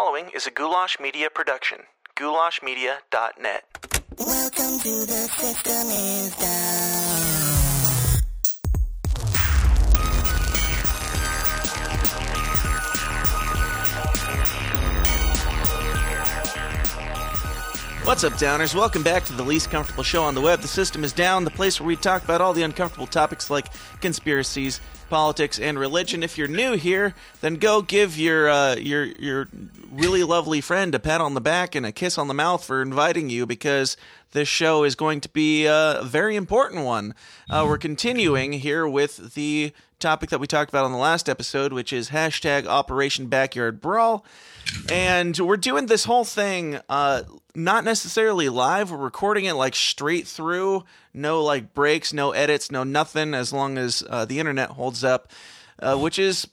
following is a Goulash Media production. goulashmedia.net. Welcome to the system is down. What's up, Downers? Welcome back to the least comfortable show on the web. The system is down, the place where we talk about all the uncomfortable topics like conspiracies, politics, and religion. If you're new here, then go give your uh, your your really lovely friend a pat on the back and a kiss on the mouth for inviting you because this show is going to be a very important one. Uh, we're continuing here with the topic that we talked about on the last episode, which is hashtag Operation Backyard Brawl. And we're doing this whole thing uh, not necessarily live. We're recording it like straight through, no like breaks, no edits, no nothing, as long as uh, the internet holds up, uh, which is.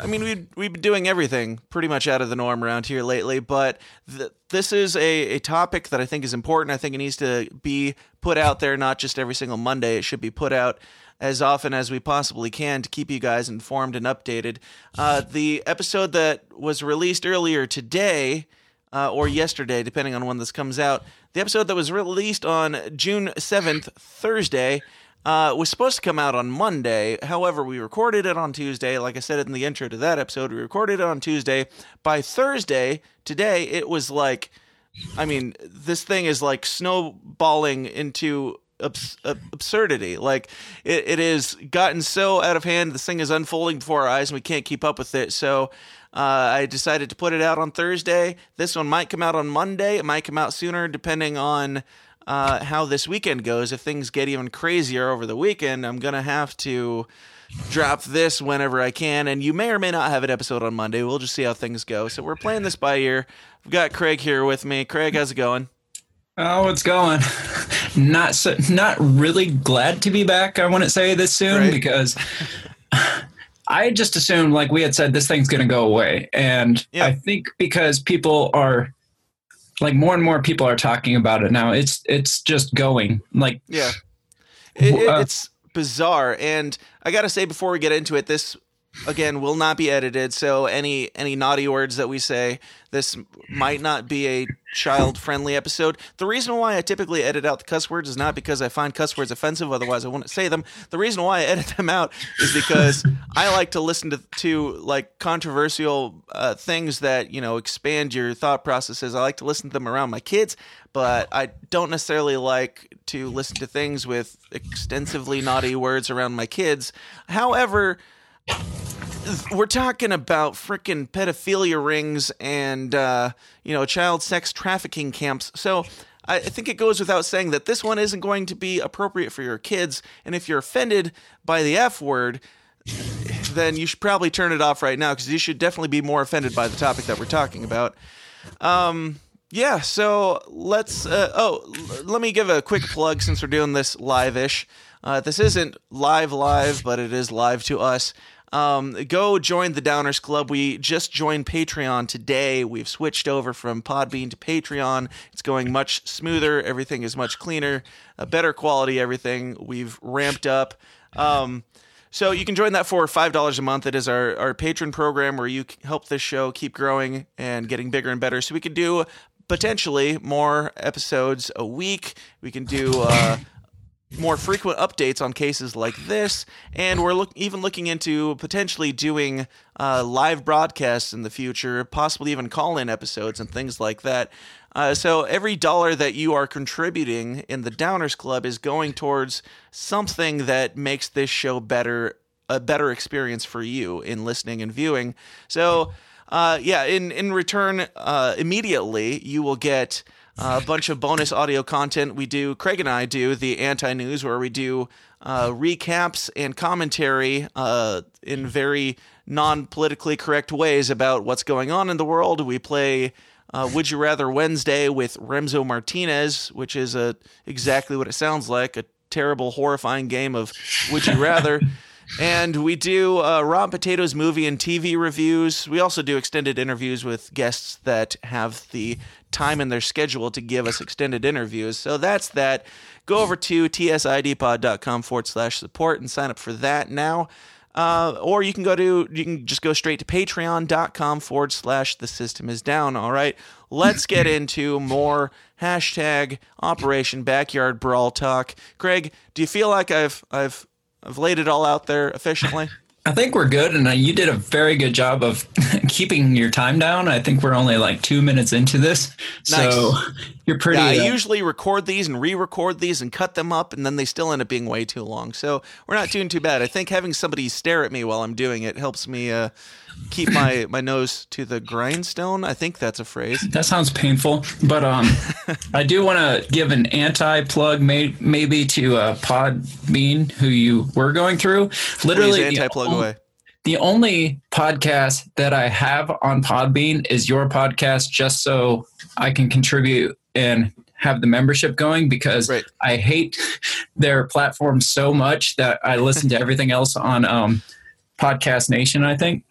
I mean, we've, we've been doing everything pretty much out of the norm around here lately, but th- this is a, a topic that I think is important. I think it needs to be put out there, not just every single Monday. It should be put out as often as we possibly can to keep you guys informed and updated. Uh, the episode that was released earlier today, uh, or yesterday, depending on when this comes out, the episode that was released on June 7th, Thursday, uh, was supposed to come out on Monday. However, we recorded it on Tuesday. Like I said in the intro to that episode, we recorded it on Tuesday. By Thursday, today, it was like, I mean, this thing is like snowballing into abs- absurdity. Like it, it is gotten so out of hand. This thing is unfolding before our eyes, and we can't keep up with it. So uh, I decided to put it out on Thursday. This one might come out on Monday. It might come out sooner, depending on uh, how this weekend goes. If things get even crazier over the weekend, I'm gonna have to drop this whenever I can. And you may or may not have an episode on Monday. We'll just see how things go. So we're playing this by ear. We've got Craig here with me. Craig, how's it going? Oh, it's going. Not so, not really glad to be back. I wouldn't say this soon Right. because I just assumed, like we had said, this thing's going to go away, and Yeah. I think because people are like more and more people are talking about it now. It's it's just going. Like Yeah. It, it- Uh, it's bizarre. And I got to say, before we get into it, this, again, will not be edited. So any, any naughty words that we say, this might not be a child friendly episode. The reason why I typically edit out the cuss words is not because I find cuss words offensive, otherwise I wouldn't say them. The reason why I edit them out is because I like to listen to, to like controversial uh, things that, you know, expand your thought processes. I like to listen to them around my kids, but I don't necessarily like to listen to things with extensively naughty words around my kids. However, we're talking about freaking pedophilia rings and uh, you know child sex trafficking camps. So I think it goes without saying that this one isn't going to be appropriate for your kids. And if you're offended by the F word, then you should probably turn it off right now because you should definitely be more offended by the topic that we're talking about. Um, yeah, so let's. Uh, oh, l- let me give a quick plug since we're doing this live ish. Uh, this isn't live, live, but it is live to us. Um, go join the Downers Club. We just joined Patreon today. We've switched over from Podbean to Patreon. It's going much smoother. Everything is much cleaner, a better quality. Everything we've ramped up. Um, so you can join that for five dollars a month. It is our our patron program where you help this show keep growing and getting bigger and better. So we can do potentially more episodes a week. We can do. Uh, more frequent updates on cases like this, and we're look, even looking into potentially doing uh, live broadcasts in the future, possibly even call-in episodes and things like that. Uh, so every dollar that you are contributing in the Downers Club is going towards something that makes this show better, a better experience for you in listening and viewing. So. Uh, yeah, in in return, uh, immediately you will get a bunch of bonus audio content. We do Craig and I do the anti news where we do uh, recaps and commentary uh, in very non politically correct ways about what's going on in the world. We play. Uh, Would you rather Wednesday with Remzo Martinez, which is a exactly what it sounds like a terrible, horrifying game of Would you rather. And we do uh, Raw Potatoes movie and TV reviews. We also do extended interviews with guests that have the time in their schedule to give us extended interviews. So that's that. Go over to tsidpod.com forward slash support and sign up for that now. Uh, or you can go to you can just go straight to patreon.com forward slash the system is down. All right. Let's get into more hashtag Operation Backyard Brawl talk. Craig, do you feel like I've I've I've laid it all out there efficiently? I think we're good, and uh, you did a very good job of keeping your time down. I think we're only like two minutes into this, so you're pretty. Yeah, I uh, usually record these and re-record these and cut them up, and then they still end up being way too long. So we're not doing too bad. I think having somebody stare at me while I'm doing it helps me uh, keep my my nose to the grindstone. I think that's a phrase. That sounds painful, but um, I do want to give an anti-plug, may- maybe to uh, Podbean, who you were going through. Literally, the anti-plug away. The only podcast that I have on Podbean is your podcast, just so I can contribute and have the membership going because Right. I hate their platform so much that I listen to everything else on um, Podcast Nation. I think.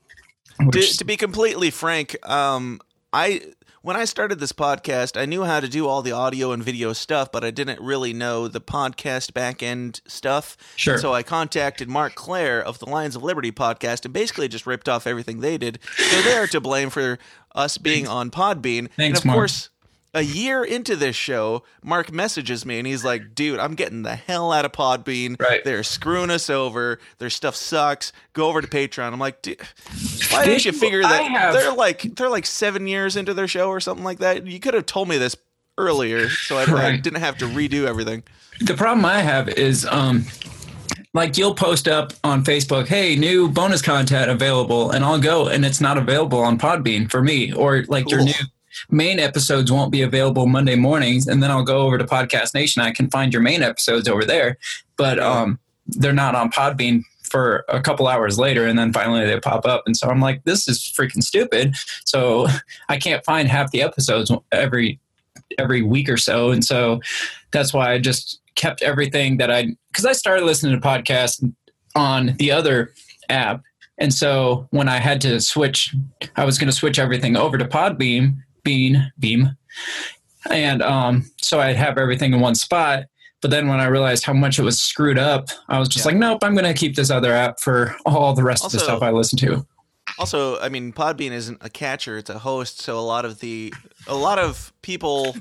To, Which, to be completely frank, um, I when I started this podcast, I knew how to do all the audio and video stuff, but I didn't really know the podcast back end stuff. Sure. So I contacted Marc Clair of the Lions of Liberty podcast and basically just ripped off everything they did. So they're to blame for us being on Podbean. and Thanks, of Marc. course, a year into this show, Marc messages me and he's like, dude, I'm getting the hell out of Podbean. Right. They're screwing us over. Their stuff sucks. Go over to Patreon. I'm like, dude, why didn't you figure that have- they're like they're like seven years into their show or something like that? You could have told me this earlier so I, I Right. didn't have to redo everything. the problem I have is um like you'll post up on Facebook, hey, new bonus content available, and I'll go and it's not available on Podbean for me. Or like your new main episodes won't be available Monday mornings, and then I'll go over to Podcast Nation. I can find your main episodes over there, but um they're not on Podbean for a couple hours later and then finally they pop up and so i'm like this is freaking stupid so i can't find half the episodes every every week or so and so that's why i just kept everything that i because i started listening to podcasts on the other app and so when i had to switch i was going to switch everything over to podbeam bean beam and um, so i'd have everything in one spot but then when i realized how much it was screwed up i was just Yeah. like nope i'm going to keep this other app for all the rest of the stuff i listen to Also, I mean, Podbean isn't a catcher; it's a host. So a lot of the, a lot of people,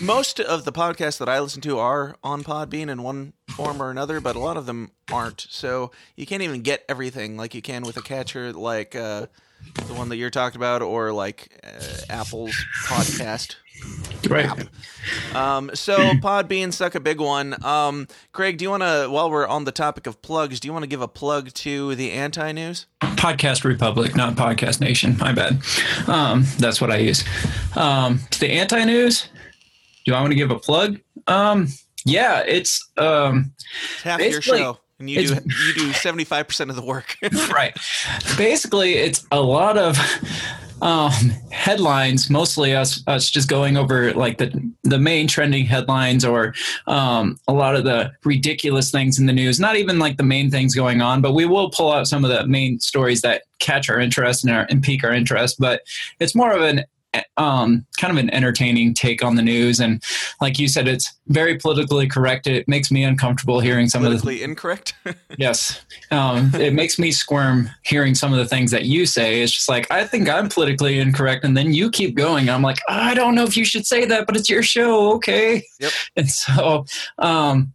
most of the podcasts that I listen to are on Podbean in one form or another, but a lot of them aren't. So you can't even get everything like you can with a catcher, like uh, the one that you're talking about, or like uh, Apple's podcast? Right. Um, so Podbean suck a big one. Um, Craig, do you want to, while we're on the topic of plugs, do you want to give a plug to the anti news? podcast republic not podcast nation my bad. Um, that's what i use. Um, to the anti-news do i want to give a plug? Um, yeah it's um, It's half your show, and you do you do seventy five percent of the work. right. Basically, it's a lot of um, headlines, mostly us us just going over like the the main trending headlines or um, a lot of the ridiculous things in the news. Not even like the main things going on, but we will pull out some of the main stories that catch our interest and, our, and pique our interest. But it's more of an um, kind of an entertaining take on the news, and like you said, it's very politically correct. It makes me uncomfortable hearing some of the Politically incorrect. Yes. Um, it makes me squirm hearing some of the things that you say. It's just like, I think I'm politically incorrect. And then you keep going. I'm like, I don't know if you should say that, but it's your show. Okay. Yep. And so, um,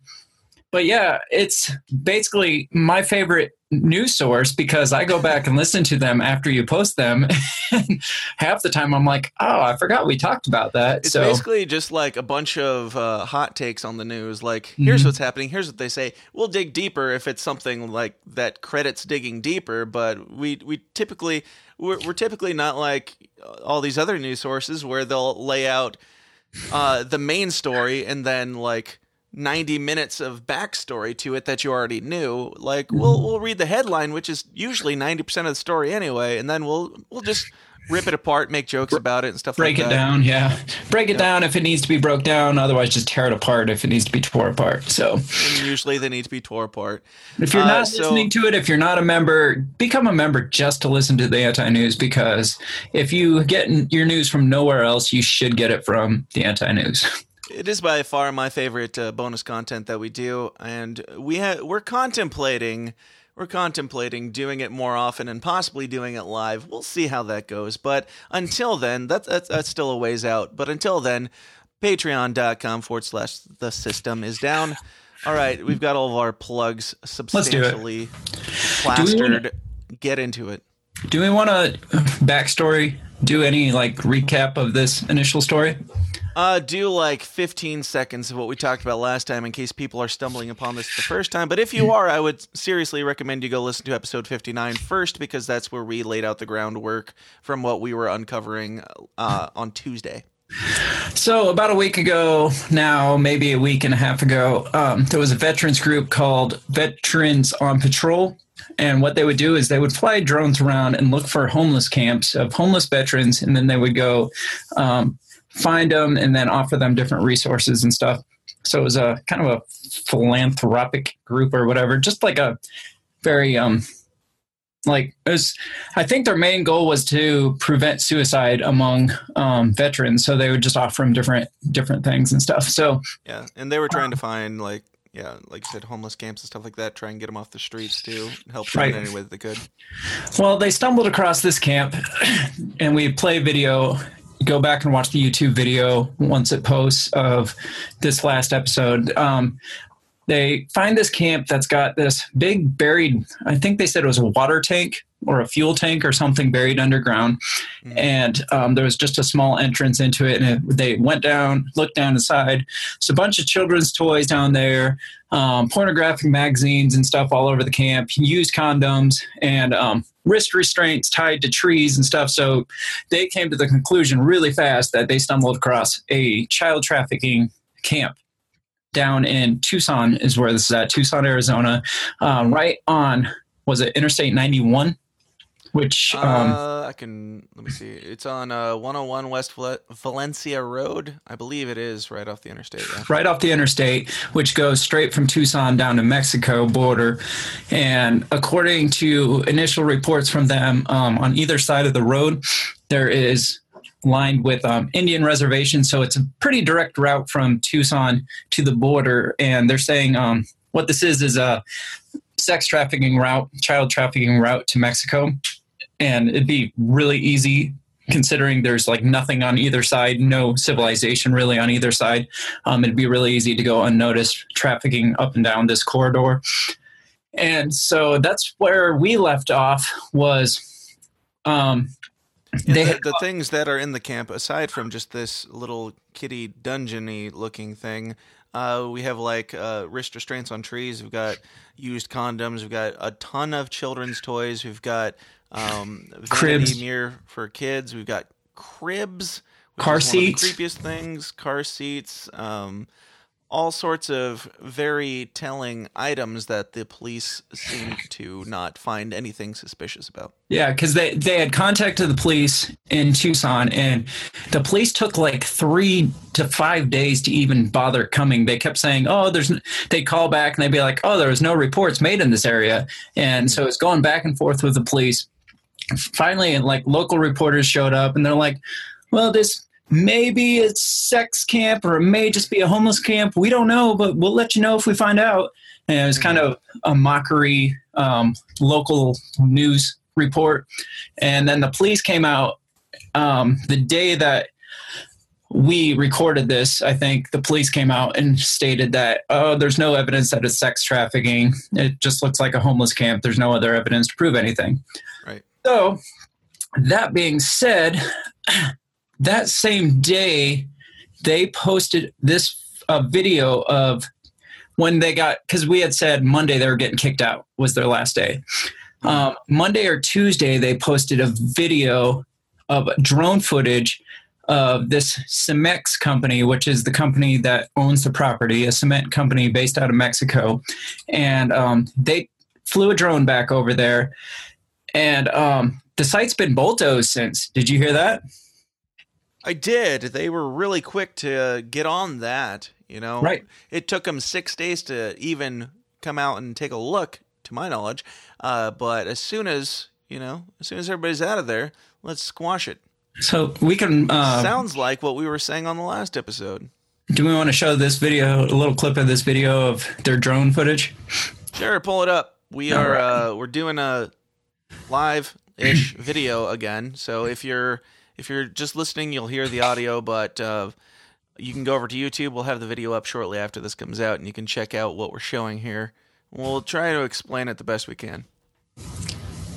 but yeah, it's basically my favorite news source because I go back and listen to them after you post them. and half the time I'm like, oh, I forgot we talked about that. It's so, basically just like a bunch of uh, hot takes on the news. Like, here's Mhm. what's happening. Here's what they say. We'll dig deeper if it's something like that credits digging deeper. But we we typically we're, we're typically not like all these other news sources where they'll lay out uh, the main story and then like 90 minutes of backstory to it that you already knew. Like we'll we'll read the headline, which is usually 90% of the story anyway, and then we'll we'll just rip it apart, make jokes about it and stuff break like it that. down yeah break it down if it needs to be broke down otherwise just tear it apart if it needs to be tore apart so And usually they need to be tore apart. if you're Uh, not so- listening to it if you're not a member become a member just to listen to the anti-news because if you get your news from nowhere else you should get it from the anti-news It is by far my favorite uh, bonus content that we do, and we ha- we're contemplating we're contemplating doing it more often and possibly doing it live. We'll see how that goes. But until then, that's that's, that's still a ways out. But until then, patreon.com forward slash the system is down. All right, we've got all of our plugs substantially plastered. Get into it. Do we want a backstory? Do any like recap of this initial story? Uh, do like 15 seconds of what we talked about last time in case people are stumbling upon this the first time. But if you are, I would seriously recommend you go listen to episode 59 first because that's where we laid out the groundwork from what we were uncovering uh, on Tuesday. So, about a week ago now, maybe a week and a half ago, um, there was a veterans group called Veterans on Patrol. And what they would do is they would fly drones around and look for homeless camps of homeless veterans, and then they would go um, find them and then offer them different resources and stuff. So it was a kind of a philanthropic group or whatever, just like a very um, like it was, I think their main goal was to prevent suicide among um, veterans. So they would just offer them different different things and stuff. So Yeah, and they were trying to find like yeah, like you said, homeless camps and stuff like that. Try and get them off the streets too. Help them Right. in any way that they could. Well, they stumbled across this camp, and we play video. Go back and watch the YouTube video once it posts of this last episode. Um, they find this camp that's got this big buried. I think they said it was a water tank or a fuel tank or something buried underground, and um, there was just a small entrance into it. And it, they went down, looked down inside. It's a bunch of children's toys down there, um, pornographic magazines and stuff all over the camp, used condoms, and um, wrist restraints tied to trees and stuff. So they came to the conclusion really fast that they stumbled across a child trafficking camp down in Tucson, is where this is at, Tucson, Arizona, um, right on, was it Interstate 91? Which, um, uh, I can let me see. It's on uh, 101 West Val- Valencia Road, I believe it is, right off the interstate. Yeah. right off the interstate, which goes straight from Tucson down to Mexico border. And according to initial reports from them, um, on either side of the road, there is lined with um, Indian reservations. So it's a pretty direct route from Tucson to the border. And they're saying um, what this is is a sex trafficking route, child trafficking route to Mexico. And it'd be really easy considering there's like nothing on either side, no civilization really on either side. Um, it'd be really easy to go unnoticed trafficking up and down this corridor. And so that's where we left off was um, they the, the things that are in the camp, aside from just this little kitty dungeony looking thing, uh, we have like uh, wrist restraints on trees. We've got used condoms. We've got a ton of children's toys. We've got um, Cribs. mirror for kids. We've got cribs, Car seats. creepiest things. Car seats. Um, all sorts of very telling items that the police seem to not find anything suspicious about. yeah, because they, they had contacted the police in Tucson, and the police took like three to five days to even bother coming. They kept saying, "Oh, there's," they'd call back and they'd be like, "Oh, there was no reports made in this area," and so it's going back and forth with the police. Finally, like local reporters showed up, and they're like, "Well, this." Maybe it's sex camp or it may just be a homeless camp. We don't know, but we'll let you know if we find out. And it was kind of a mockery um, local news report. And then the police came out um, the day that we recorded this. I think the police came out and stated that, oh, there's no evidence that it's sex trafficking. It just looks like a homeless camp. There's no other evidence to prove anything. Right. So, that being said, that same day, they posted this uh, video of when they got because we had said Monday they were getting kicked out was their last day. Um, Monday or Tuesday they posted a video of drone footage of this Cemex company, which is the company that owns the property, a cement company based out of Mexico, and um, they flew a drone back over there, and um, the site's been bulldozed since. Did you hear that? I did. They were really quick to uh, get on that. You know, Right. It took them six days to even come out and take a look, to my knowledge. Uh, but as soon as you know, as soon as everybody's out of there, let's squash it. So we can. Uh, Sounds like what we were saying on the last episode. do we want to show this video, a little clip of this video of their drone footage? Sure, pull it up. we All are right. uh, we're doing a live ish video again. So if you're if you're just listening, you'll hear the audio, but uh, you can go over to YouTube. We'll have the video up shortly after this comes out, and you can check out what we're showing here. We'll try to explain it the best we can.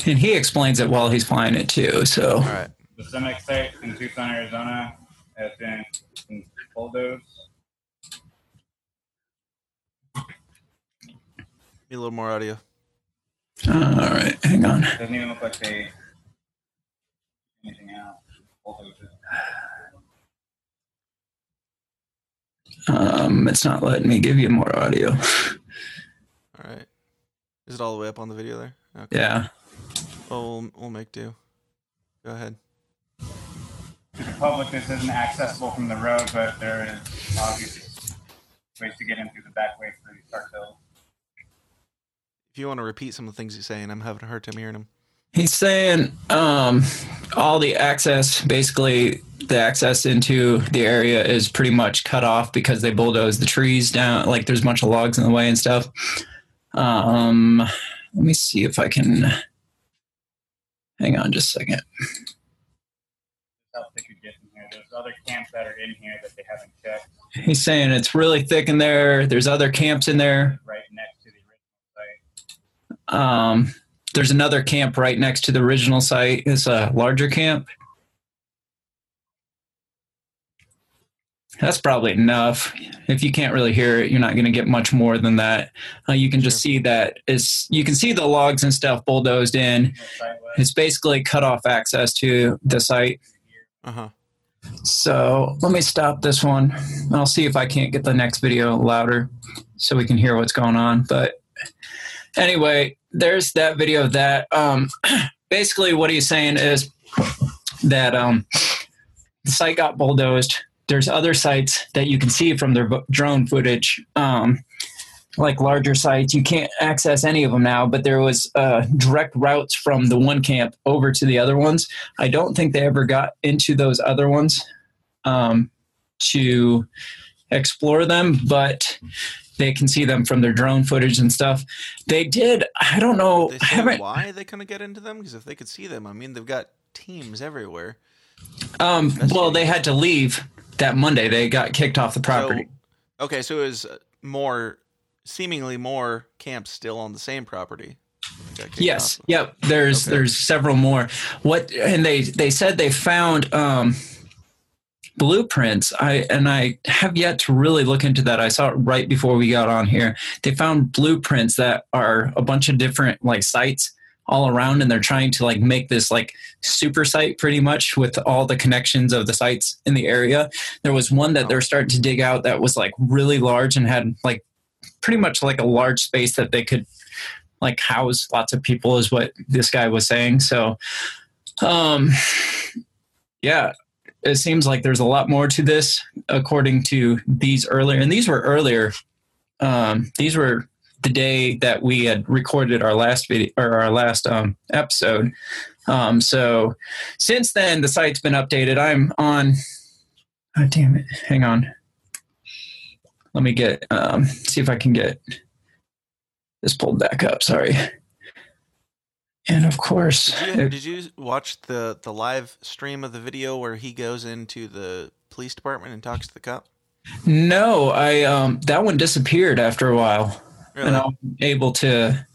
And he explains it while he's flying it too. So All right. The Cemex site in Tucson, Arizona has been bulldozed. Need a little more audio. All right, hang on. Doesn't even look like they anything out. Um, it's not letting me give you more audio. All right. Is it all the way up on the video there? Okay. Yeah. Well, we'll, we'll make do. Go ahead. To the public, this isn't accessible from the road, but there is obvious ways to get in through the back way through these cartels. If you want to repeat some of the things he's saying, I'm having a hard time hearing him. He's saying um, all the access, basically, the access into the area is pretty much cut off because they bulldoze the trees down. Like there's a bunch of logs in the way and stuff. Um, let me see if I can. Hang on just a second. How thick it gets in here. There's other camps that are in here that they haven't checked He's saying it's really thick in there. There's other camps in there. right next to the original site. Um, there's another camp right next to the original site. It's a larger camp. That's probably enough. If you can't really hear it, you're not going to get much more than that. Uh, you can just see that it's you can see the logs and stuff bulldozed in. No site west. It's basically cut off access to the site. Uh huh. So let me stop this one. I'll see if I can't get the next video louder so we can hear what's going on. But anyway, there's that video of that. Um, basically, what he's saying is that um, the site got bulldozed. There's other sites that you can see from their drone footage, um, like larger sites. You can't access any of them now, but there was uh, direct routes from the one camp over to the other ones. I don't think they ever got into those other ones um, to explore them, but they can see them from their drone footage and stuff. They did. I don't know. I haven't. why they couldn't get into them? Because if they could see them, I mean, they've got teams everywhere. Um, That's well, they had to leave that Monday. They got kicked off the property. So, okay, so it was uh, more, seemingly more camps still on the same property. that got kicked Yes. off. Yep. There's Okay. there's several more. What and they they said they found um blueprints. I and I have yet to really look into that. I saw it right before we got on here. They found blueprints that are a bunch of different like sites all around and they're trying to like make this like super site pretty much with all the connections of the sites in the area. There was one that they're starting to dig out that was like really large and had like pretty much like a large space that they could like house lots of people is what this guy was saying. So um yeah, it seems like there's a lot more to this according to these earlier and these were earlier um these were the day that we had recorded our last video or our last um episode. Um so since then the site's been updated. I'm on oh damn it. Hang on. Let me get um see if i can get this pulled back up. Sorry and of course Did you, did you watch the the live stream of the video where he goes into the police department and talks to the cop? no i um that one disappeared after a while Really? and I'm able to.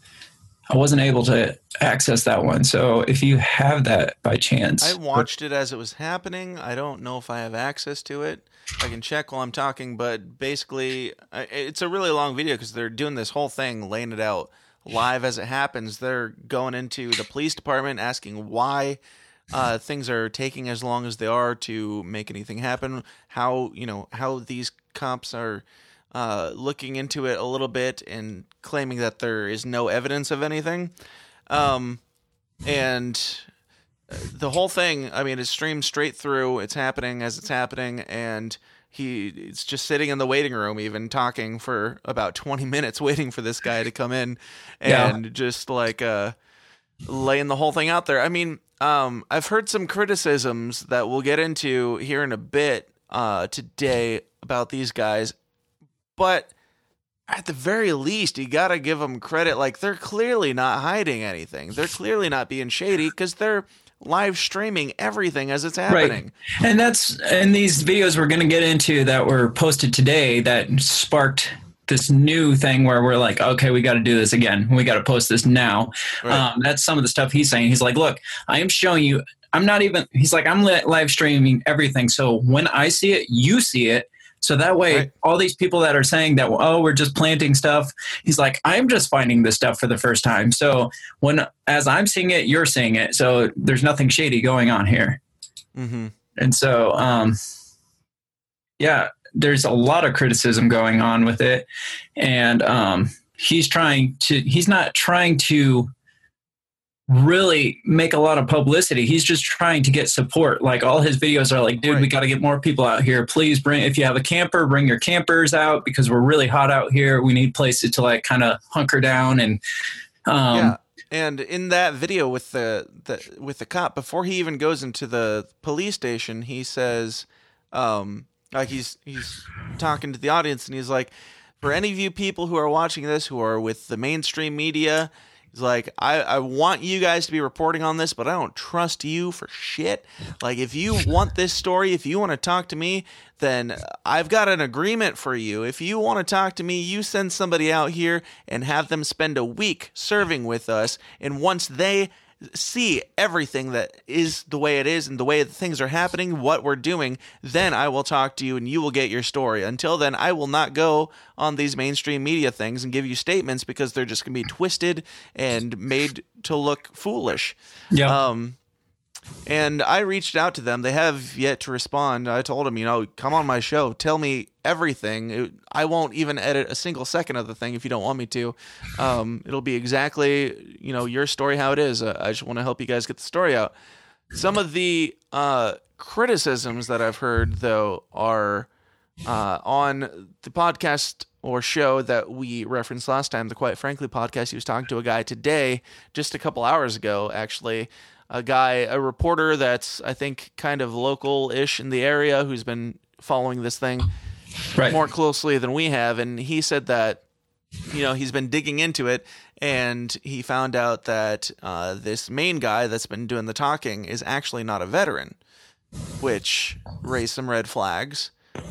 I wasn't able to access that one. So if you have that by chance, I watched it as it was happening. I don't know if I have access to it. I can check while I'm talking, but basically, it's a really long video because they're doing this whole thing, laying it out live as it happens. They're going into the police department asking why uh, things are taking as long as they are to make anything happen. How you know how these cops are uh, looking into it a little bit and claiming that there is no evidence of anything. Um, and the whole thing, I mean, is streamed straight through. It's happening as it's happening, and he it's just sitting in the waiting room, even talking for about twenty minutes, waiting for this guy to come in, Yeah. and just like uh, laying the whole thing out there. I mean, um, I've heard some criticisms that we'll get into here in a bit uh, today about these guys, but at the very least, you got to give them credit. Like they're clearly not hiding anything. They're clearly not being shady because they're live streaming everything as it's happening. Right. And that's and these videos we're going to get into that were posted today that sparked this new thing where we're like, okay, we got to do this again. We got to post this now. Right. Um, that's some of the stuff he's saying. He's like, look, I am showing you. I'm not even. He's like, I'm li- live streaming everything. So when I see it, you see it. So that way, Right. all these people that are saying that, oh, we're just planting stuff, he's like, I'm just finding this stuff for the first time. So when, as I'm seeing it, you're seeing it. So there's nothing shady going on here. Mm-hmm. And so, um, yeah, there's a lot of criticism going on with it. And um, he's trying to, he's not trying to really make a lot of publicity. He's just trying to get support. Like all his videos are like, dude, we got to get more people out here. Please bring, if you have a camper, bring your campers out because we're really hot out here. We need places to like kind of hunker down and, um, yeah. And in that video with the, the with the cop, before he even goes into the police station, he says, um, like he's he's talking to the audience, and he's like, for any of you people who are watching this who are with the mainstream media, he's like, I, I want you guys to be reporting on this, but I don't trust you for shit. Like, if you want this story, if you want to talk to me, then I've got an agreement for you. If you want to talk to me, you send somebody out here and have them spend a week serving with us. And once they see everything that is the way it is and the way that things are happening, what we're doing, then I will talk to you and you will get your story. Until then, I will not go on these mainstream media things and give you statements because they're just going to be twisted and made to look foolish. yeah. Um, and I reached out to them. They have yet to respond. I told them, you know, come on my show, tell me everything. It- I won't even edit a single second of the thing if you don't want me to. Um, it'll be exactly, you know, your story how it is. Uh, I just want to help you guys get the story out. Some of the uh, criticisms that I've heard, though, are uh, on the podcast or show that we referenced last time, the Quite Frankly podcast. He was talking to a guy today, just a couple hours ago, actually. A guy, a reporter that's, I think, kind of local ish in the area who's been following this thing right. more closely than we have. And he said that, you know, he's been digging into it and he found out that uh, this main guy that's been doing the talking is actually not a veteran, which raised some red flags.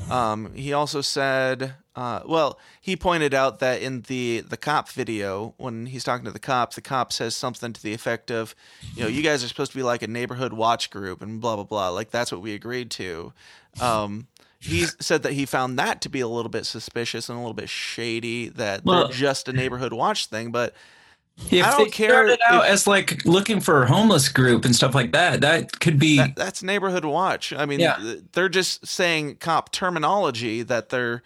Um, he also said, uh, well, he pointed out that in the the cop video, when he's talking to the cop, the cop says something to the effect of, you know, you guys are supposed to be like a neighborhood watch group and blah blah blah. Like that's what we agreed to. Um, he said that he found that to be a little bit suspicious and a little bit shady. That Well- they're just a neighborhood watch thing, but If I don't they care started out if- as like looking for a homeless group and stuff like that, that could be that, that's neighborhood watch. I mean, Yeah. they're just saying cop terminology that they're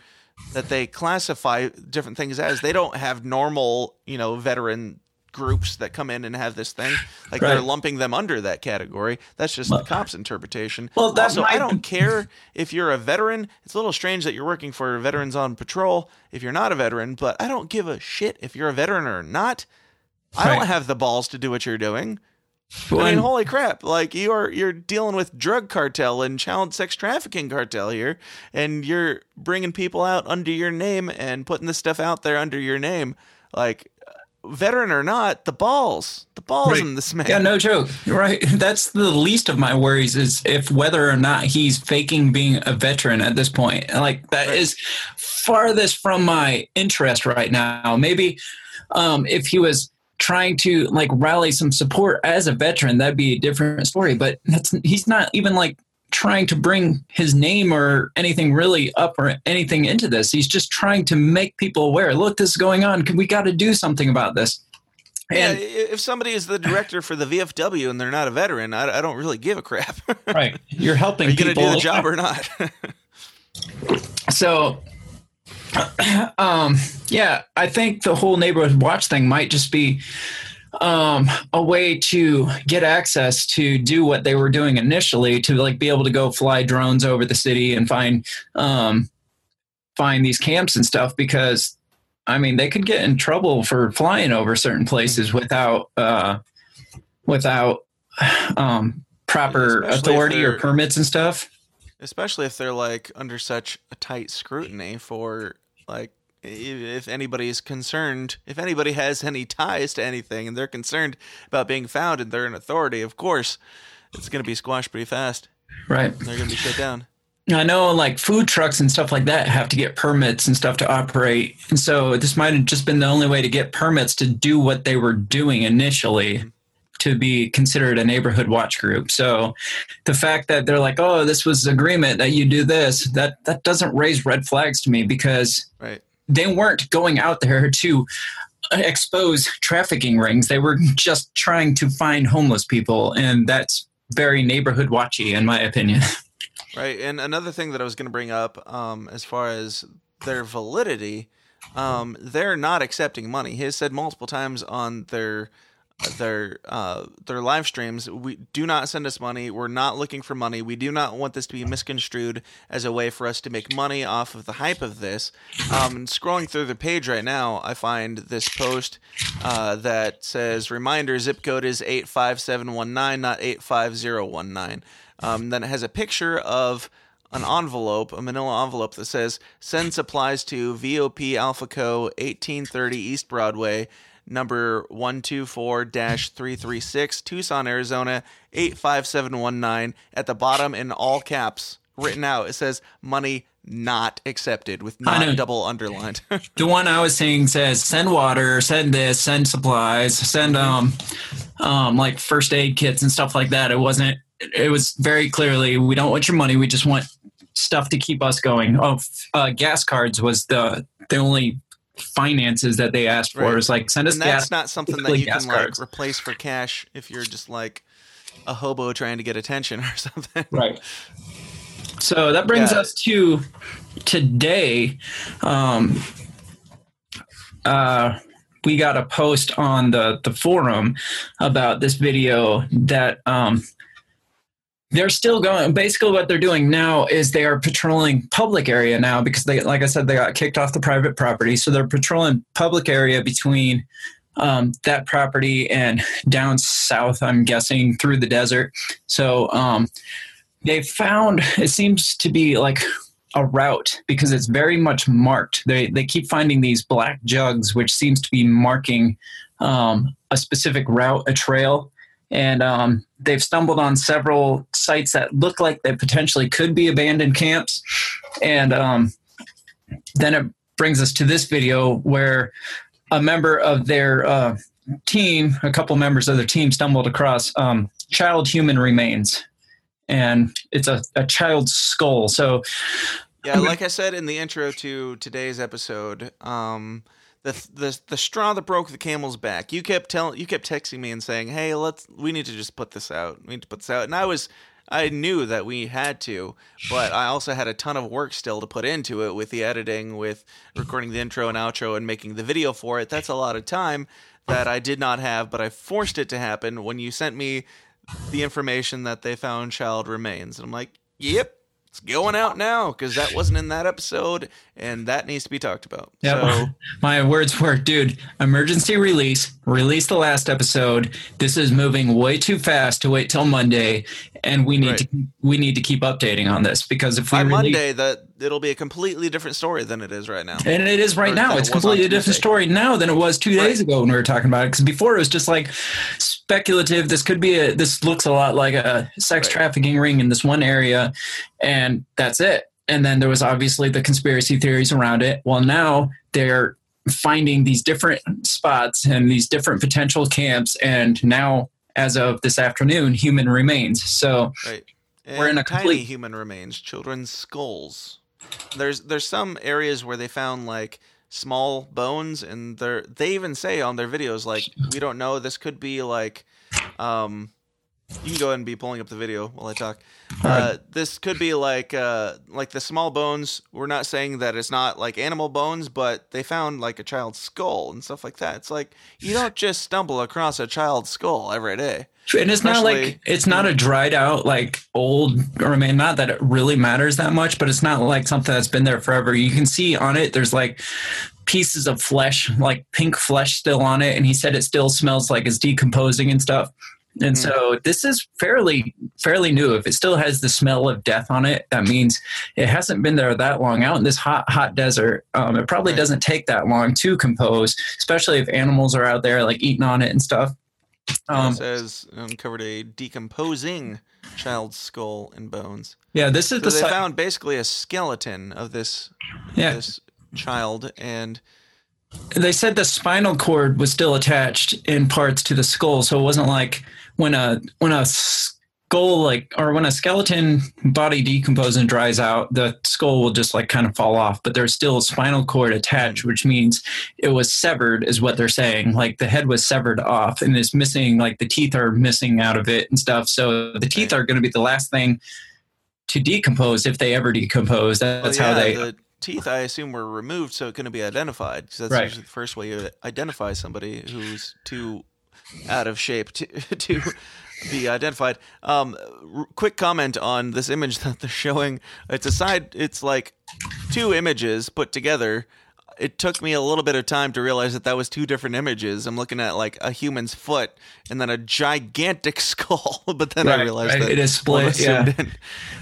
that they classify different things as. They don't have normal, you know, veteran groups that come in and have this thing. Like they're lumping them under that category. That's just the cops' interpretation. Well, that's also, I don't care if you're a veteran. It's a little strange that you're working for Veterans on Patrol if you're not a veteran, but I don't give a shit if you're a veteran or not. I don't have the balls to do what you're doing. I mean, holy crap! Like you're you're dealing with drug cartel and child sex trafficking cartel here, and you're bringing people out under your name and putting this stuff out there under your name. Like, veteran or not, the balls, the balls Right. in this man. Yeah, no joke. Right. That's the least of my worries is if whether or not he's faking being a veteran at this point. Like that is farthest from my interest right now. Maybe um, if he was trying to like rally some support as a veteran, that'd be a different story. But that's he's not even like trying to bring his name or anything really up or anything into this. He's just trying to make people aware. Look, this is going on. We got to do something about this. And i- if somebody is the director for the VFW and they're not a veteran, I, I don't really give a crap. Right, you're helping you going to people. do the job or not? so um yeah i think the whole neighborhood watch thing might just be um a way to get access to do what they were doing initially to like be able to go fly drones over the city and find um find these camps and stuff because i mean they could get in trouble for flying over certain places without uh without um proper Especially authority or permits and stuff especially if they're like under such a tight scrutiny for like if anybody's concerned, if anybody has any ties to anything and they're concerned about being found and they're an authority, of course, it's going to be squashed pretty fast. Right. They're going to be shut down. I know like food trucks and stuff like that have to get permits and stuff to operate. And so this might have just been the only way to get permits to do what they were doing initially to be considered a neighborhood watch group. So the fact that they're like, "Oh, this was agreement that you do this," that that doesn't raise red flags to me because Right. they weren't going out there to expose trafficking rings. They were just trying to find homeless people and that's very neighborhood watchy in my opinion. Right. And another thing that I was going to bring up, um, as far as their validity, um, they're not accepting money. He has said multiple times on their their uh, their live streams, we do not send us money. We're not looking for money. We do not want this to be misconstrued as a way for us to make money off of the hype of this. Um, and scrolling through the page right now, I find this post uh, that says reminder zip code is eight five seven one nine, not eight five zero one nine. Um, then it has a picture of an envelope, a manila envelope that says send supplies to VOP Alpha Co. 1830 East Broadway, number 124-336, Tucson, Arizona 85719. At the bottom in all caps, written out, it says money not accepted with not double underlined. the one I was saying says send water, send this, send supplies, send um um like first aid kits and stuff like that. It wasn't it was very clearly we don't want your money, we just want stuff to keep us going. Oh, uh, gas cards was the the only finances that they asked for. Right. It was like send us and that's gas. not something that you can like replace for cash if you're just like a hobo trying to get attention or something. Right. So that brings Yeah. us to today. Um, uh, we got a post on the, the forum about this video that um, they're still going. Basically, what they're doing now is they are patrolling public area now because they, like I said, they got kicked off the private property. So they're patrolling public area between um, that property and down south, I'm guessing, through the desert. So um, they found it seems to be like a route because it's very much marked. They they keep finding these black jugs, which seems to be marking um, a specific route, a trail. And um, they've stumbled on several sites that look like they potentially could be abandoned camps. And um, then it brings us to this video where a member of their uh, team, a couple members of their team, stumbled across um, child human remains and it's a, a child's skull. So Yeah, like I said in the intro to today's episode, um, the the the straw that broke the camel's back. You kept telling, you kept texting me and saying, "Hey, let's we need to just put this out. We need to put this out." And I was, I knew that we had to, but I also had a ton of work still to put into it with the editing, with recording the intro and outro, and making the video for it. That's a lot of time that I did not have, but I forced it to happen when you sent me the information that they found child remains. And I'm like, "Yep." It's going out now because that wasn't in that episode, and that needs to be talked about. yeah, So, my words were, dude, emergency release, release the last episode. This is moving way too fast to wait till Monday, and we need Right. to we need to keep updating on this because if we by release, Monday, that it'll be a completely different story than it is right now. And it is right Or now. It's it completely a different story now than it was two days Right. ago when we were talking about it. Because before it was just like speculative. This could be a. This looks a lot like a sex Right. trafficking ring in this one area, and that's it. And then there was obviously the conspiracy theories around it. Well, now they're finding these different spots and these different potential camps, and now. As of this afternoon, human remains. So Right. We're in a tiny complete- human remains, children's skulls. There's there's some areas where they found like small bones, and they they even say on their videos like we don't know. This could be like, um, you can go ahead and be pulling up the video while I talk. Uh, this could be like uh like the small bones. We're not saying that it's not like animal bones, but they found like a child's skull and stuff like that. It's like you don't just stumble across a child's skull every day. And it's not like it's not a dried out like old or I mean not that it really matters that much, but it's not like something that's been there forever. You can see on it there's like pieces of flesh, like pink flesh still on it, and he said it still smells like it's decomposing and stuff. And Hmm. so this is fairly fairly new. If it still has the smell of death on it, that means it hasn't been there that long. Out in this hot, hot desert, um, it probably Right. doesn't take that long to compose, especially if animals are out there like eating on it and stuff. Um, it says uncovered a decomposing child's skull and bones. yeah, this is So the they si- found basically a skeleton of this yeah. this child, and They said the spinal cord was still attached in parts to the skull, so it wasn't like when a when a skull like or when a skeleton body decomposes and dries out, the skull will just like kind of fall off. But there's still a spinal cord attached, which means it was severed, is what they're saying. Like the head was severed off and it's missing, like the teeth are missing out of it and stuff. So the teeth are going to be the last thing to decompose if they ever decompose. That's well, how they. the teeth I assume were removed so it couldn't be identified. 'cause that's Right. usually the first way you identify somebody who's too out of shape to to be identified. Um, r- quick comment on this image that they're showing. It's a side. It's like two images put together. It took me a little bit of time to realize that that was two different images. I'm looking at like a human's foot and then a gigantic skull, but then I realized right. that It is split, yeah. in.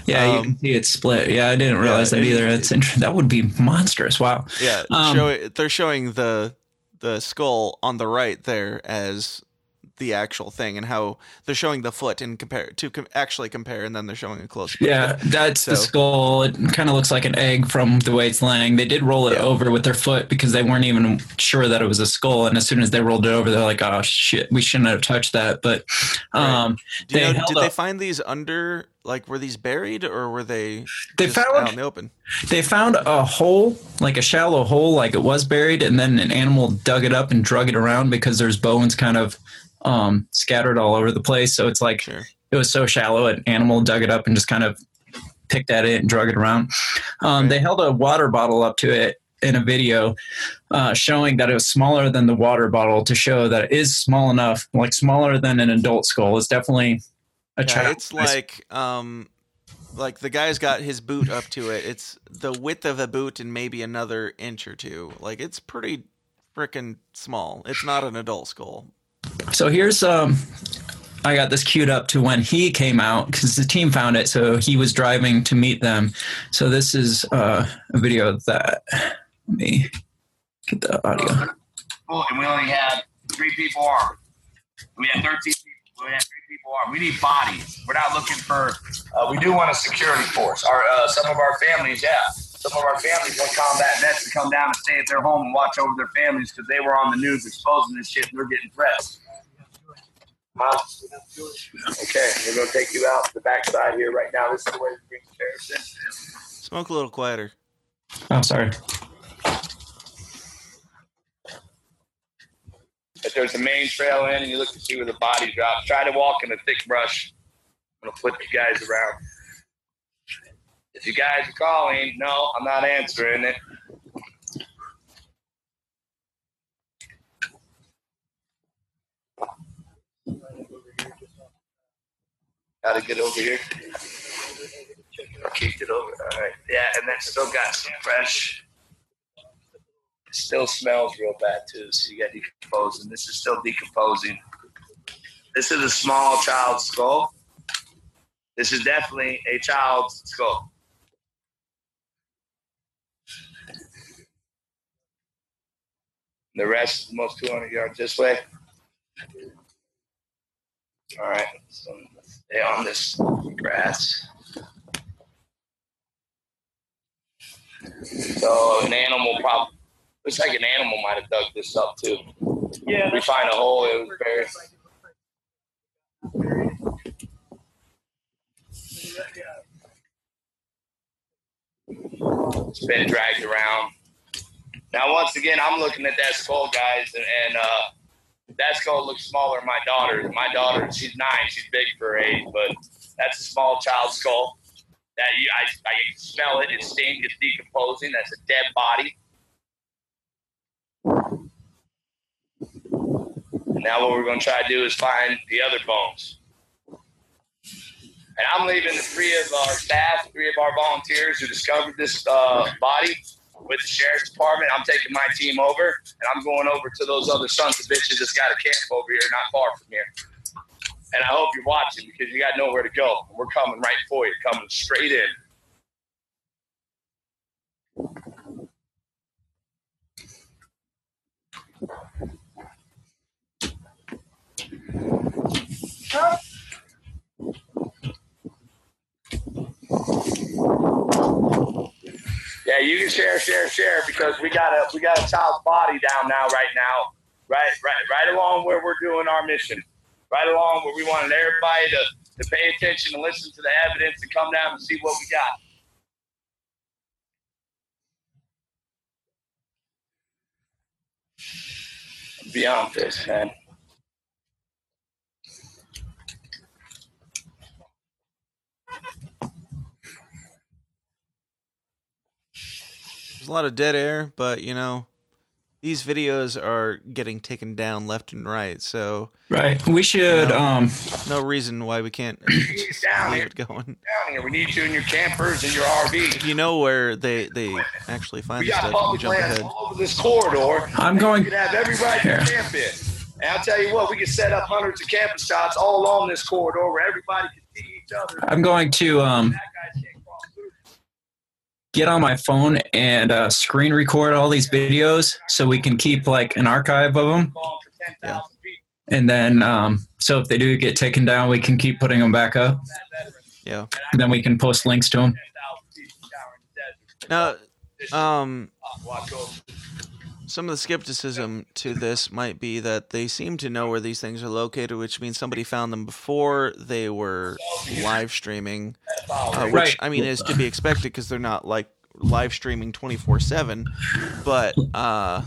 Yeah, you Um, can see it split. Yeah, I didn't realize yeah, that it- either. It's int- that would be monstrous. Wow. Yeah, Um, show, they're showing the the skull on the right there as the actual thing, and how they're showing the foot and compare to com- actually compare, and then they're showing a close. Yeah, that's the skull. It kind of looks like an egg from the way it's laying. They did roll it Yeah. over with their foot because they weren't even sure that it was a skull. And as soon as they rolled it over, they're like, "Oh shit, we shouldn't have touched that." But um, you they know, did they find these under? Like, were these buried or were they? They found- out in the open. they found a hole, like a shallow hole, like it was buried, and then an animal dug it up and drug it around because there's bones kind of um, scattered all over the place. So it's like Sure. it was so shallow, an animal dug it up and just kind of picked at it and drug it around. Um, They held a water bottle up to it in a video, uh, showing that it was smaller than the water bottle to show that it is small enough, like smaller than an adult skull. It's definitely a Yeah, child. it's like um, like the guy's got his boot up to it. It's the width of a boot and maybe another inch or two. Like, it's pretty freaking small. It's not an adult skull. So here's um I got this queued up to when he came out because the team found it, so he was driving to meet them. So this is uh, a video that. Let me get the audio. Oh, and we only had three people armed. We had 13 people. We had three people armed. We need bodies. We're not looking for. Uh, we do want a security force. Our uh, some of our families, yeah, some of our families want combat vets to come down and stay at their home and watch over their families because they were on the news exposing this shit and they're getting threats. Huh? Okay, we're gonna take you out to the backside here right now. This is the way we bring the terrorists in. Smoke a little quieter. Oh, sorry. If there's a main trail in and you look to see where the body drops, try to walk in a thick brush. I'm gonna flip you guys around. You guys are calling, no, I'm not answering it. Gotta get over here. Kicked it over. All right. Yeah, and then still got some fresh. It still smells real bad too, so you got decomposing. This is still decomposing. This is a small child's skull. This is definitely a child's skull. The rest, almost 200 yards this way. All right, so let's stay on this grass. So an animal probably looks like an animal might have dug this up too. Yeah. We find a hole, it was buried. It's been dragged around. Now, once again, I'm looking at that skull, guys, and, and uh, that skull looks smaller than my daughter. My daughter, she's nine, she's big for her age, but that's a small child skull. That you, I, I can smell it. It stinks. It's decomposing. That's a dead body. Now what we're going to try to do is find the other bones. And I'm leaving the three of our staff, three of our volunteers who discovered this uh, body with the sheriff's department. I'm taking my team over, and I'm going over to those other sons of bitches that's got a camp over here, not far from here. and I hope you're watching because you got nowhere to go. We're coming right for you, coming straight in. Yeah, you can share, share, share because we got a we got a child's body down now, right now, right, right, right along where we're doing our mission, right along where we wanted everybody to to pay attention and listen to the evidence and come down and see what we got. Beyond this, man. There's a lot of dead air, but you know, these videos are getting taken down left and right. So Right. We should. Yeah. Um. no reason why we can't Get just down leave here, it going. down here. We need you in your campers and your RV. You know where they they actually find We the got stuff, you public jump lands ahead. all over this corridor. I'm going. We could have everybody Here. can camp in. And I'll tell you what, we can set up hundreds of camping spots all along this corridor where everybody can see each other. I'm going to um That guy can't cross through. Get on my phone and uh, screen record all these videos so we can keep like an archive of them. Going for 10,000 people. And then, um, so if they do get taken down, we can keep putting them back up. Yeah. And then we can post links to them. 10,000 people down in the desert. Now, um, Watch over. Some of the skepticism to this might be that they seem to know where these things are located, which means somebody found them before they were live streaming, uh, which Right. I mean is to be expected because they're not like live streaming 24 7 but uh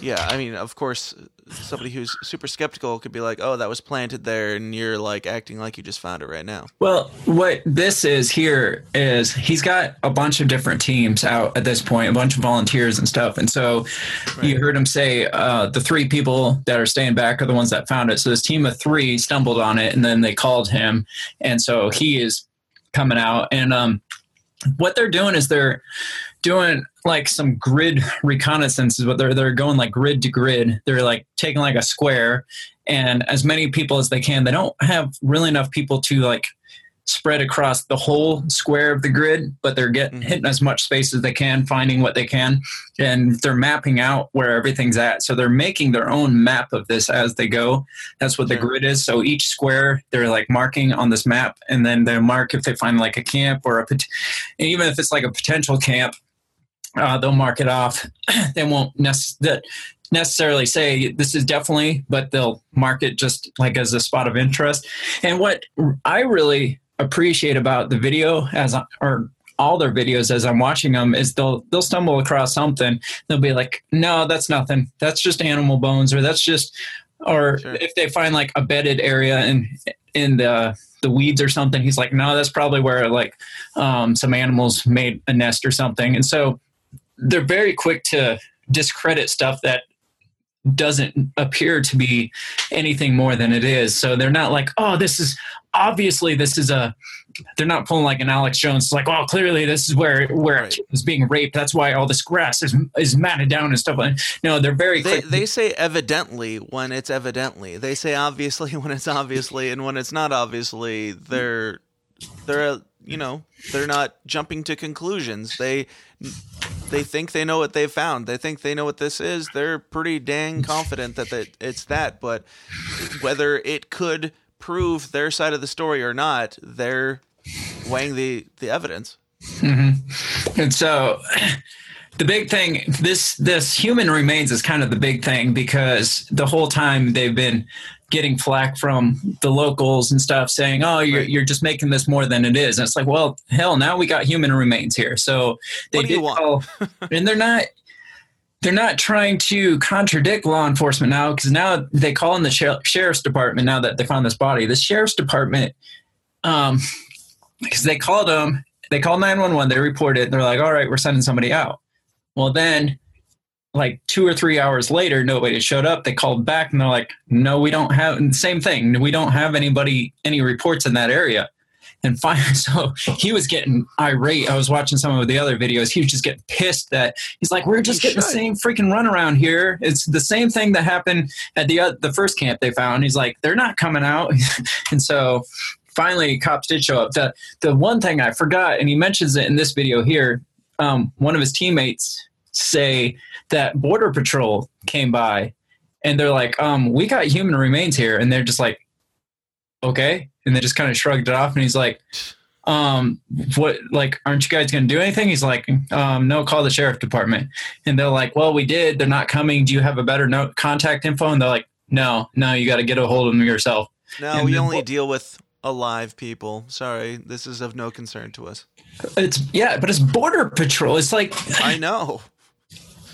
yeah i mean of course somebody who's super skeptical could be like oh that was planted there and you're like acting like you just found it right now Well, what this is here is he's got a bunch of different teams out at this point, a bunch of volunteers and stuff. And so you heard him say uh, the three people that are staying back are the ones that found it. So this team of three stumbled on it and then they called him. And so he is coming out. And um, what they're doing is they're doing like some grid reconnaissances, but they're, they're going like grid to grid. They're like taking like a square and as many people as they can. They don't have really enough people to like spread across the whole square of the grid, but they're getting Mhm. hitting as much space as they can, finding what they can, and they're mapping out where everything's at. So they're making their own map of this as they go. That's what the Sure. grid is. So each square they're like marking on this map, and then they mark if they find like a camp or a pot- and even if it's like a potential camp, uh, they'll mark it off. they won't nec- that necessarily say this is definitely, but they'll mark it just like as a spot of interest. And what I really appreciate about the video as I, or all their videos as I'm watching them is they'll they'll stumble across something. They'll be like, "No, that's nothing. That's just animal bones," or "That's just," or Sure. if they find like a bedded area in in the the weeds or something, he's like, "No, that's probably where like um, some animals made a nest or something." And so they're very quick to discredit stuff that doesn't appear to be anything more than it is. So they're not like, oh, this is obviously this is a. They're not pulling like an Alex Jones. Like, oh, clearly this is where where Right. is being raped. That's why all this grass is is matted down and stuff like. No, they're very they, quick. they say evidently when it's evidently they say obviously when it's obviously and when it's not obviously they're they're you know they're not jumping to conclusions they they think they know what they've found. They think they know what this is. They're pretty dang confident that, it's that. But whether it could prove their side of the story or not they're weighing the the evidence. Mm-hmm. And so the big thing this this human remains is kind of the big thing because the whole time they've been getting flack from the locals and stuff saying, "Oh, you're Right. you're just making this more than it is." And it's like, "Well, hell, now we got human remains here." So they What do you did call and they're not they're not trying to contradict law enforcement now because now they call in the sher- sheriff's department now that they found this body. The sheriff's department, um, because they called them, they called nine one one. They reported. And they're like, "All right, we're sending somebody out." Well, then, like two or three hours later, nobody showed up. They called back and they're like, "No, we don't have." And the same thing. We don't have anybody any reports in that area. And finally, so he was getting irate. I was watching some of the other videos. He was just getting pissed that he's like, "We're just You getting the same freaking run around here. It's the same thing that happened at the uh, the first camp they found." He's like, "They're not coming out," and so finally, cops did show up. The the one thing I forgot, and he mentions it in this video here. Um, one of his teammates say that border patrol came by, and they're like, um, "We got human remains here," and they're just like, "Okay," and they just kind of shrugged it off. And he's like, um, "What? Like, aren't you guys going to do anything?" He's like, um, "No, call the sheriff department." And they're like, "Well, we did. They're not coming. Do you have a better note contact info?" And they're like, "No, no, you got to get a hold of them yourself." No, And we then only what- deal with alive people. Sorry, this is of no concern to us. It's yeah, but it's border patrol. It's like I know.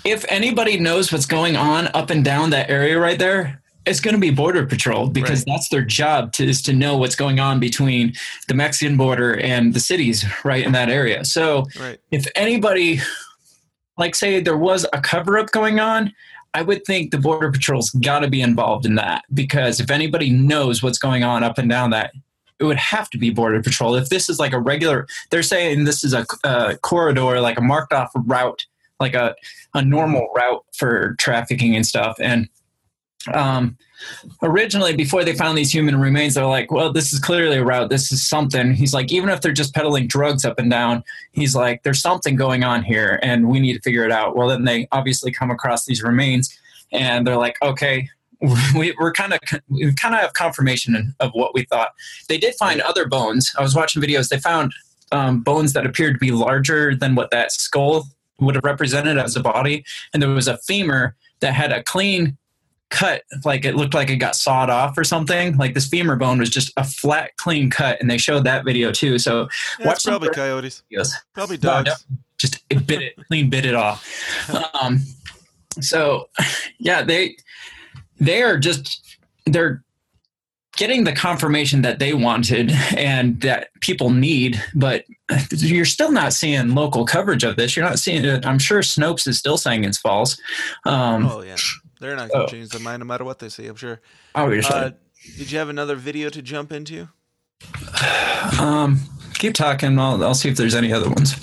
If anybody knows what's going on up and down that area right there, it's going to be border patrol because Right. that's their job to is to know what's going on between the Mexican border and the cities right in that area. So Right. if anybody like say there was a cover up going on, I would think the border patrol's got to be involved in that because if anybody knows what's going on up and down that it would have to be border patrol. If this is like a regular, they're saying this is a, a corridor, like a marked off route, like a, a normal route for trafficking and stuff. And um, originally, before they found these human remains, they're like, well, this is clearly a route. This is something. He's like, even if they're just peddling drugs up and down, he's like, there's something going on here and we need to figure it out. Well, then they obviously come across these remains and they're like, okay, we, we're kind of we kind of have confirmation of what we thought. They did find other bones. I was watching videos. They found um, bones that appeared to be larger than what that skull would have represented as a body, and there was a femur that had a clean cut, like it looked like it got sawed off or something. Like this femur bone was just a flat, clean cut, and they showed that video too. So Yeah, Watch probably coyotes. videos Probably No, dogs. just it bit it clean bit it off um so yeah they they are just they're getting the confirmation that they wanted and that people need but you're still not seeing local coverage of this you're not seeing it i'm sure snopes is still saying it's false um Oh yeah, they're not going Oh. to change their mind no matter what they say. I'm sure. obviously Uh, did you have another video to jump into? um keep talking I'll, I'll see if there's any other ones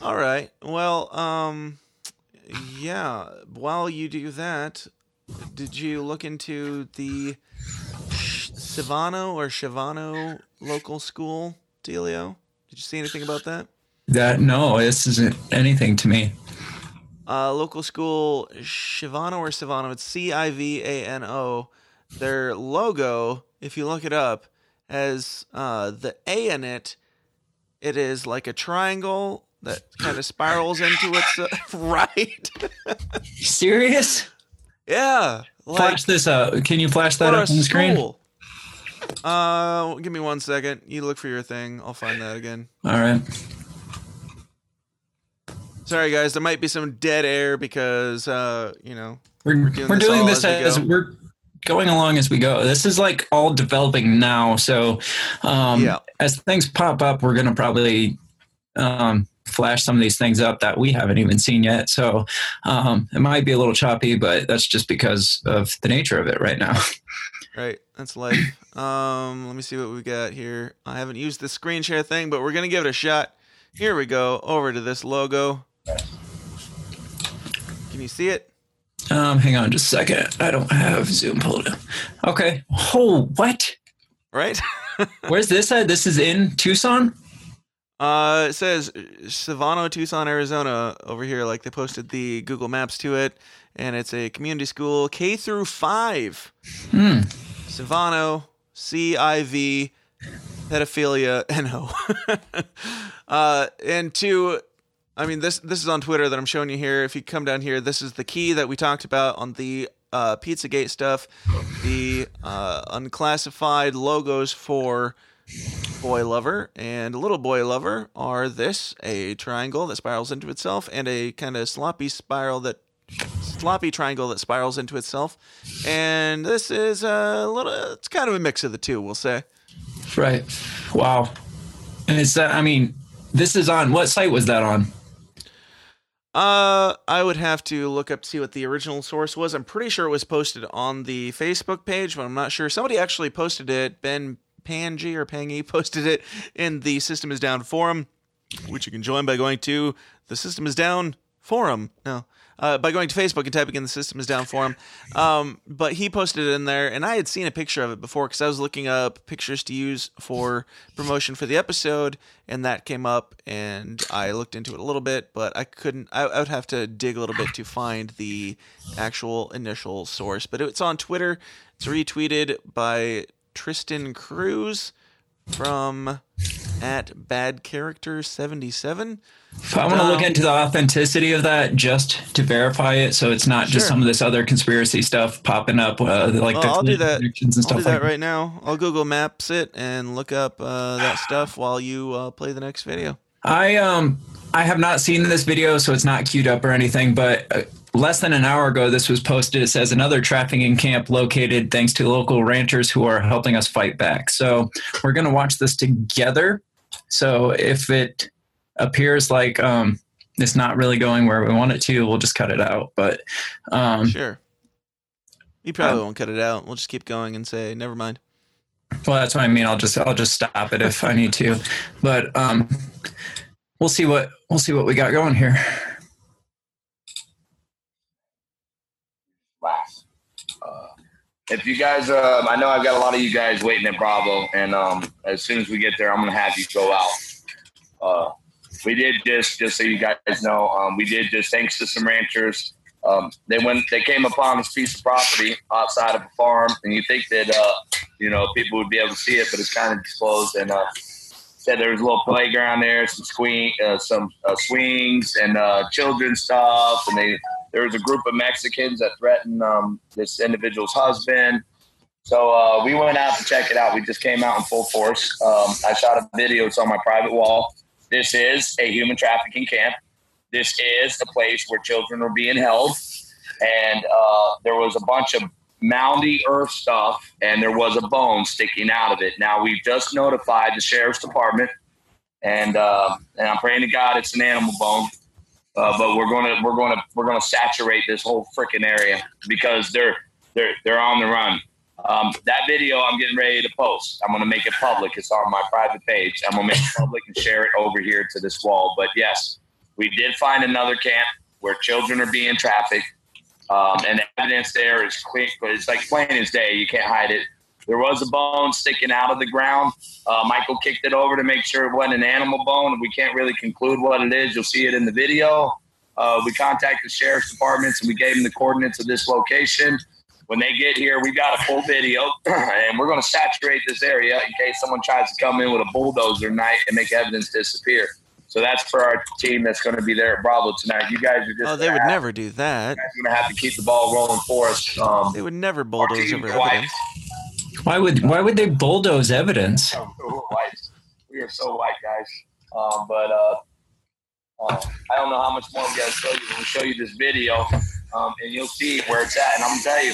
All right. Well, um, yeah. While you do that, did you look into the Civano or Shivano local school, Delio? Did you see anything about that? that no this isn't anything to me Uh, local school Shivano or Savano. It's C I V A N O. Their logo, if you look it up, has uh, the A in it. It is like a triangle that kind of spirals into its right. serious yeah, like flash this up can you flash that up on the screen. Uh, give me one second. You look for your thing. I'll find that again. all right Sorry, guys. There might be some dead air because, uh, you know, We're, doing we're this doing this as we as we're going along as we go. This is like all developing now. So um, Yeah. as things pop up, we're going to probably um, flash some of these things up that we haven't even seen yet. So um, it might be a little choppy, but that's just because of the nature of it right now. Right, that's life. Um, let me see what we got here. I haven't used the screen share thing, but we're gonna give it a shot. Here we go. Over to this logo. Can you see it? Um, hang on just a second. I don't have Zoom pulled up. Okay. Oh, what? Right. Where's this at? This is in Tucson? Uh, it says Civano, Tucson, Arizona over here. Like they posted the Google Maps to it, and it's a community school K through five. Hmm. Civano, C I V, pedophilia, N O. uh, and two, I mean this this is on Twitter that I'm showing you here. If you come down here, this is the key that we talked about on the uh, Pizzagate stuff. The uh, unclassified logos for boy lover and little boy lover are this a triangle that spirals into itself and a kind of sloppy spiral that sloppy triangle that spirals into itself and this is a little it's kind of a mix of the two we'll say Right. Wow. And it's that, I mean, this is on, what site was that on? uh i would have to look up to see what the original source was i'm pretty sure it was posted on the facebook page but i'm not sure somebody actually posted it ben Pangy or Pangy posted it in the System is Down forum, which you can join by going to the System is Down forum. No. Uh, by going to Facebook and typing in the system is down forum. Um, but he posted it in there, and I had seen a picture of it before because I was looking up pictures to use for promotion for the episode, and that came up, and I looked into it a little bit, but I couldn't. I, I would have to dig a little bit to find the actual initial source. But it's on Twitter. It's retweeted by Tristan Cruz from at bad character 77 I want to look Um, into the authenticity of that just to verify it, so it's not just some of this other conspiracy stuff popping up, uh, like Well, I'll do that. and I'll stuff do that like right now. I'll Google Maps it and look up uh, that stuff while you uh, play the next video. I um I have not seen this video, so it's not queued up or anything. But uh, less than an hour ago, this was posted. It says another trafficking camp located thanks to local ranchers who are helping us fight back. So we're gonna watch this together. So if it appears like um it's not really going where we want it to, we'll just cut it out. But um, Sure. You probably Um, won't cut it out. We'll just keep going and say, never mind. Well, that's what I mean. I'll just I'll just stop it if I need to, but um, we'll see what we'll see what we got going here. last. Uh, if you guys, um, I know I've got a lot of you guys waiting at Bravo, and um, as soon as we get there, I'm gonna have you go out. Uh, we did just, just so you guys know, um, we did just thanks to some ranchers. Um, they went, they came upon this piece of property outside of a farm, and you think that uh, you know people would be able to see it, but it's kind of disclosed. And uh, said there was a little playground there, some swing, uh, some uh, swings, and uh, children's stuff, and they there was a group of Mexicans that threatened um, this individual's husband. So uh, we went out to check it out. We just came out in full force. Um, I shot a video. It's on my private wall. This is a human trafficking camp. This is a place where children are being held. And uh, there was a bunch of moundy earth stuff, and there was a bone sticking out of it. Now we've just notified the sheriff's department, and uh, and I'm praying to God it's an animal bone. Uh, but we're gonna we're gonna we're gonna saturate this whole freaking area because they're they're they're on the run. Um, that video I'm getting ready to post. I'm gonna make it public. It's on my private page. I'm gonna make it public and share it over here to this wall. But yes, we did find another camp where children are being trafficked, um, and the evidence there is clear. But it's like plain as day. You can't hide it. There was a bone sticking out of the ground. Uh, Michael kicked it over to make sure it wasn't an animal bone. We can't really conclude what it is. You'll see it in the video. Uh, we contacted the sheriff's departments and we gave them the coordinates of this location. When they get here, we've got a full video, and we're going to saturate this area in case someone tries to come in with a bulldozer night and make evidence disappear. So that's for our team that's going to be there at Bravo tonight. You guys are just Oh, they would never do that. You're going to have to keep the ball rolling for us. Um, They would never bulldoze over evidence. Why would why would they bulldoze evidence? Oh, we're white. We are so white, guys. Um, but uh, uh, I don't know how much more we got to show you. We'll show you this video, um, and you'll see where it's at. And I'm gonna tell you,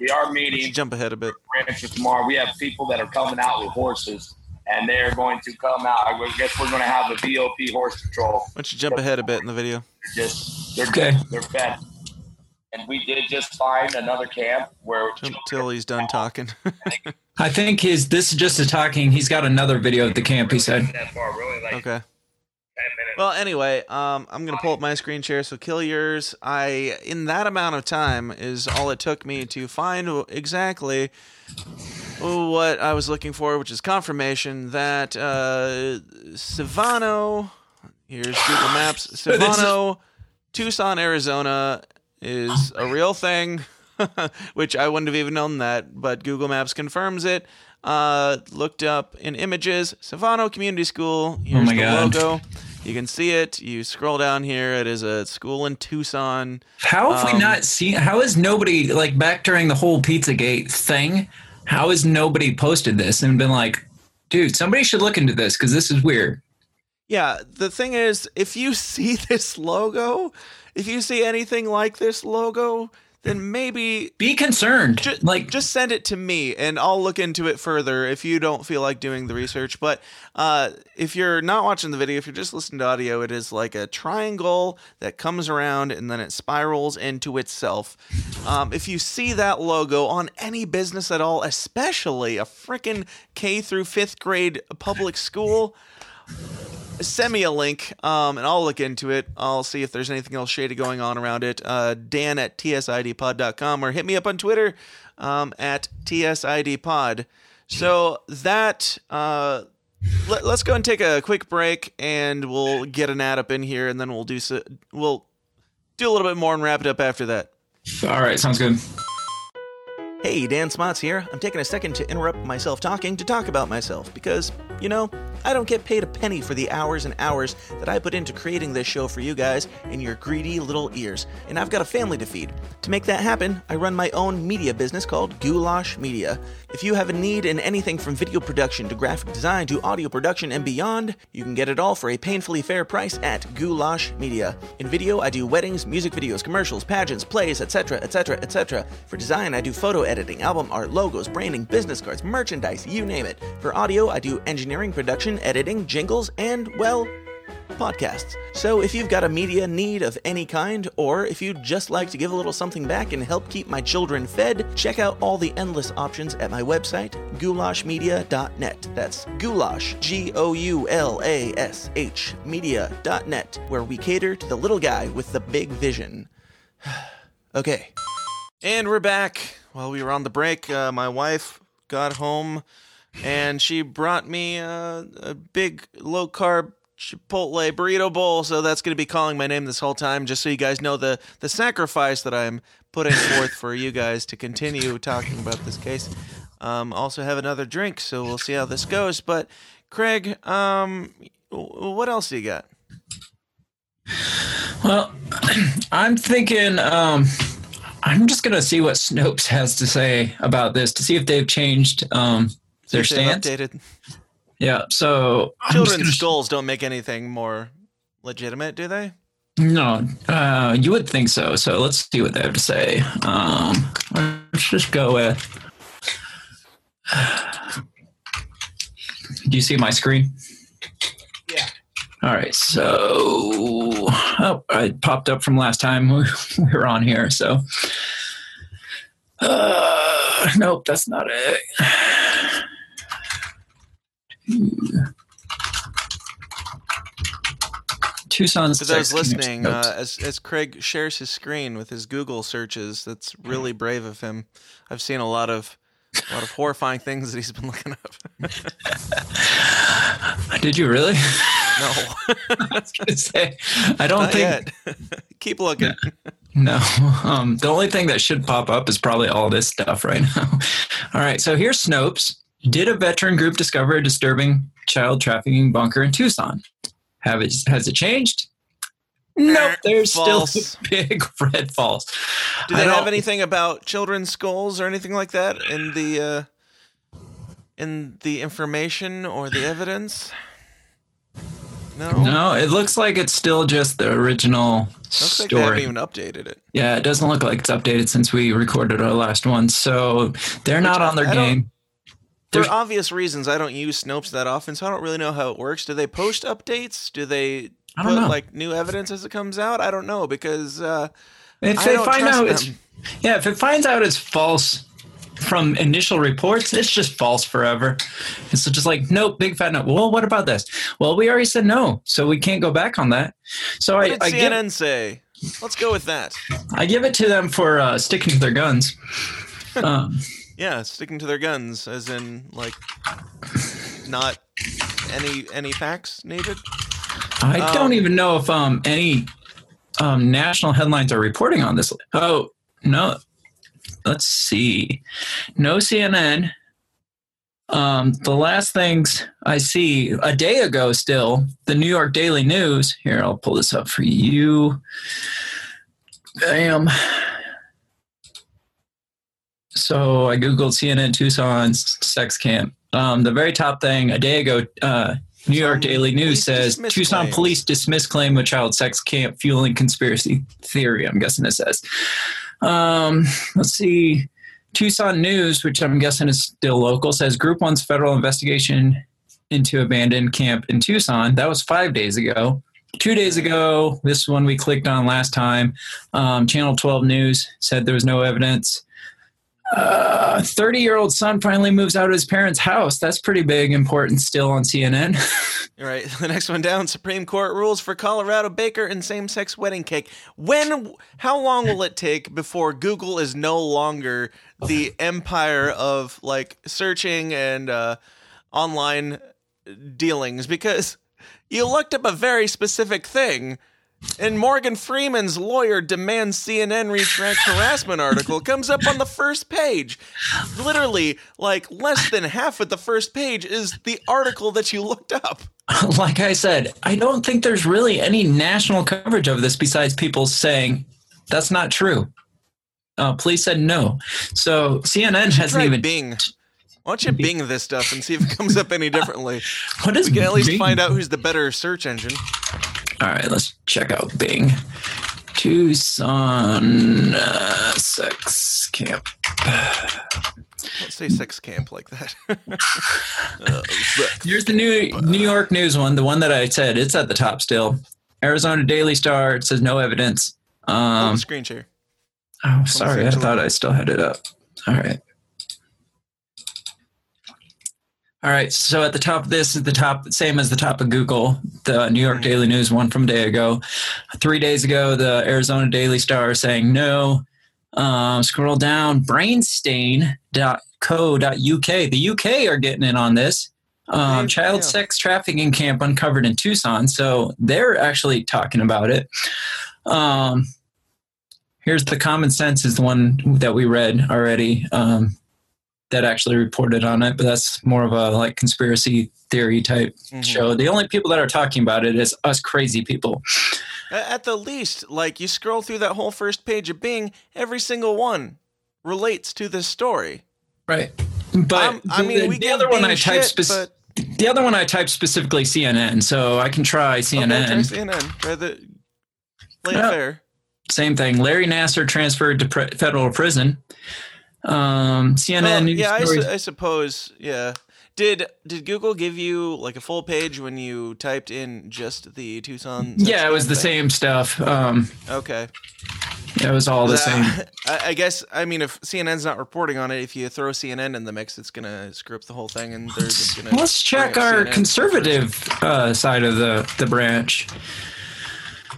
we are Let's meeting jump ahead a bit. ranchers tomorrow. We have people that are coming out with horses, and they're going to come out. I guess we're going to have a VOP horse patrol. Why don't you jump ahead a bit in the video? They're just they're Okay. they're fed. And we did just find another camp where until he's done talking. I think his this is just a talking. He's got another video at the camp. He said. far, really like okay. 10 minutes. Well, anyway, um, I'm gonna pull up my screen share. So kill yours. I in that amount of time is all it took me to find exactly what I was looking for, which is confirmation that uh, Civano. Here's Google Maps. Civano, Tucson, Arizona is a real thing, which I wouldn't have even known that, but Google Maps confirms it. Uh, looked up in images, Civano Community School. Here's my the God. logo. You can see it. You scroll down here. It is a school in Tucson. How have Um, we not seen? How is nobody like back during the whole Pizzagate thing? How has nobody posted this and been like, dude, somebody should look into this because this is weird. Yeah, the thing is, if you see this logo, if you see anything like this logo, then maybe Be concerned. Ju- like just send it to me and I'll look into it further if you don't feel like doing the research. But uh, if you're not watching the video, if you're just listening to audio, it is like a triangle that comes around and then it spirals into itself. Um, if you see that logo on any business at all, especially a freaking K through fifth grade public school, send me a link um, and I'll look into it. I'll see if there's anything else shady going on around it. Uh, Dan at tsidpod.com or hit me up on Twitter um, at tsidpod. So that uh, let, us go and take a quick break and we'll get an ad up in here and then we'll do so, we'll do a little bit more and wrap it up after that. all right, sounds good. Hey, Dan Smots here. I'm taking a second to interrupt myself talking to talk about myself because, you know, I don't get paid a penny for the hours and hours that I put into creating this show for you guys in your greedy little ears, and I've got a family to feed. To make that happen, I run my own media business called Goulash Media. If you have a need in anything from video production to graphic design to audio production and beyond, you can get it all for a painfully fair price at Goulash Media. In video, I do weddings, music videos, commercials, pageants, plays, etc., etc., etc. For design, I do photo editing, album art, logos, branding, business cards, merchandise, you name it. For audio, I do engineering, production, editing, jingles, and, well, podcasts. So if you've got a media need of any kind, or if you'd just like to give a little something back and help keep my children fed, check out all the endless options at my website, goulashmedia.net. That's goulash, G O U L A S H, media.net, where we cater to the little guy with the big vision. okay. And we're back. While we were on the break, uh, my wife got home and she brought me uh, a big low carb Chipotle burrito bowl. So that's going to be calling my name this whole time, just so you guys know the the sacrifice that I'm putting forth for you guys to continue talking about this case. Um, also have another drink, so we'll see how this goes. But Craig, um, what else do you got? Well, I'm thinking um, I'm just gonna see what Snopes has to say about this to see if they've changed um, their See they've stance. Updated. Yeah. So Children's gonna- skulls don't make anything more legitimate, do they? No, uh, you would think so. So let's see what they have to say. Um, let's just go with. Do you see my screen? Yeah. All right. So, oh, I popped up from last time we were on here. So, uh, nope, that's not it. Tucson's. For those sex listening, uh, as as Craig shares his screen with his Google searches, that's really brave of him. I've seen a lot of a lot of horrifying things that he's been looking up. Did you really? No, I was say, I don't not think. Keep looking. no. Um, the only thing that should pop up is probably all this stuff right now. All right, so here's Snopes. Did a veteran group discover a disturbing child trafficking bunker in Tucson? Have it has it changed? Nope, there's False. still big red falls. Do they have anything about children's skulls or anything like that in the uh, in the information or the evidence? No. No, it looks like it's still just the original Looks like they haven't even updated it. Yeah, it doesn't look like it's updated since we recorded our last one. So they're not on their I game. For There's- obvious reasons, I don't use Snopes that often, so I don't really know how it works. Do they post updates? Do they I put don't know. like new evidence as it comes out? I don't know because uh, If I they find out it's yeah, if it finds out it's false from initial reports, it's just false forever. It's just like nope, big fat no. Well, what about this? Well, we already said no, so we can't go back on that. So what I, did I give CNN say? Let's go with that. I give it to them for uh, sticking to their guns. um, Yeah, sticking to their guns, as in like not any any facts needed. I Um, don't even know if um, any um, national headlines are reporting on this. Oh no, let's see. No CNN. Um, the last things I see a day ago, still the New York Daily News. Here, I'll pull this up for you. Bam. So I googled CNN Tucson sex camp. Um, the very top thing a day ago, uh, New York Daily News says Tucson claims. police dismiss claim of child sex camp fueling conspiracy theory. I'm guessing it says. Um, let's see. Tucson News, which I'm guessing is still local, says Group One's federal investigation into abandoned camp in Tucson. That was five days ago. Two days ago, this one we clicked on last time. Um, Channel 12 News said there was no evidence. 30 year old son finally moves out of his parents' house. That's pretty big, important still on CNN. All right, the next one down. Supreme Court rules for Colorado baker and same-sex wedding cake. When? How long will it take before Google is no longer the empire of like searching and uh, online dealings? Because you looked up a very specific thing. And Morgan Freeman's lawyer demands CNN retract harassment article comes up on the first page. Literally, like less than half of the first page is the article that you looked up. like I said, I don't think there's really any national coverage of this besides people saying that's not true. Uh, police said no. So CNN hasn't even. Bing. Why don't you Bing this stuff and see if it comes up any differently? What is We can at least Bing? find out who's the better search engine. All right, let's check out Bing. Tucson uh, sex camp. Don't say sex camp like that. Uh. Here's the new New York News one, the one that I said. It's at the top still. Arizona Daily Star it says no evidence. Oh, Um, screen share. oh, sorry, I thought I still had it up. All right. All right, so at the top of this is the top, same as the top of Google, the New York Daily News one from a day ago. Three days ago, the Arizona Daily Star saying no. Um, scroll down, brainstain.co.uk. The UK are getting in on this. Um, child sex trafficking camp uncovered in Tucson. So they're actually talking about it. Um, here's the common sense is the one that we read already. Um, that actually reported on it, but that's more of a like conspiracy theory type Mhm. show. The only people that are talking about it is us crazy people. At the least, like you scroll through that whole first page of Bing, every single one relates to this story. Right. But Um, I mean, the, the other one I typed shit, but the other one I typed specifically CNN, so I can try CNN. Okay, try CNN. Try the play Yeah. fair. Same thing. Larry Nassar transferred to pre- federal prison. Um, CNN Well, news yeah, I, su- I suppose. Yeah. Did did Google give you like a full page when you typed in just the Tucson? yeah, it was the same stuff. Um, Okay. it was all the same. I, I guess. I mean, if CNN's not reporting on it, if you throw CNN in the mix, it's gonna screw up the whole thing, and they're just gonna. Let's check our CNN. conservative uh, side of the, the branch.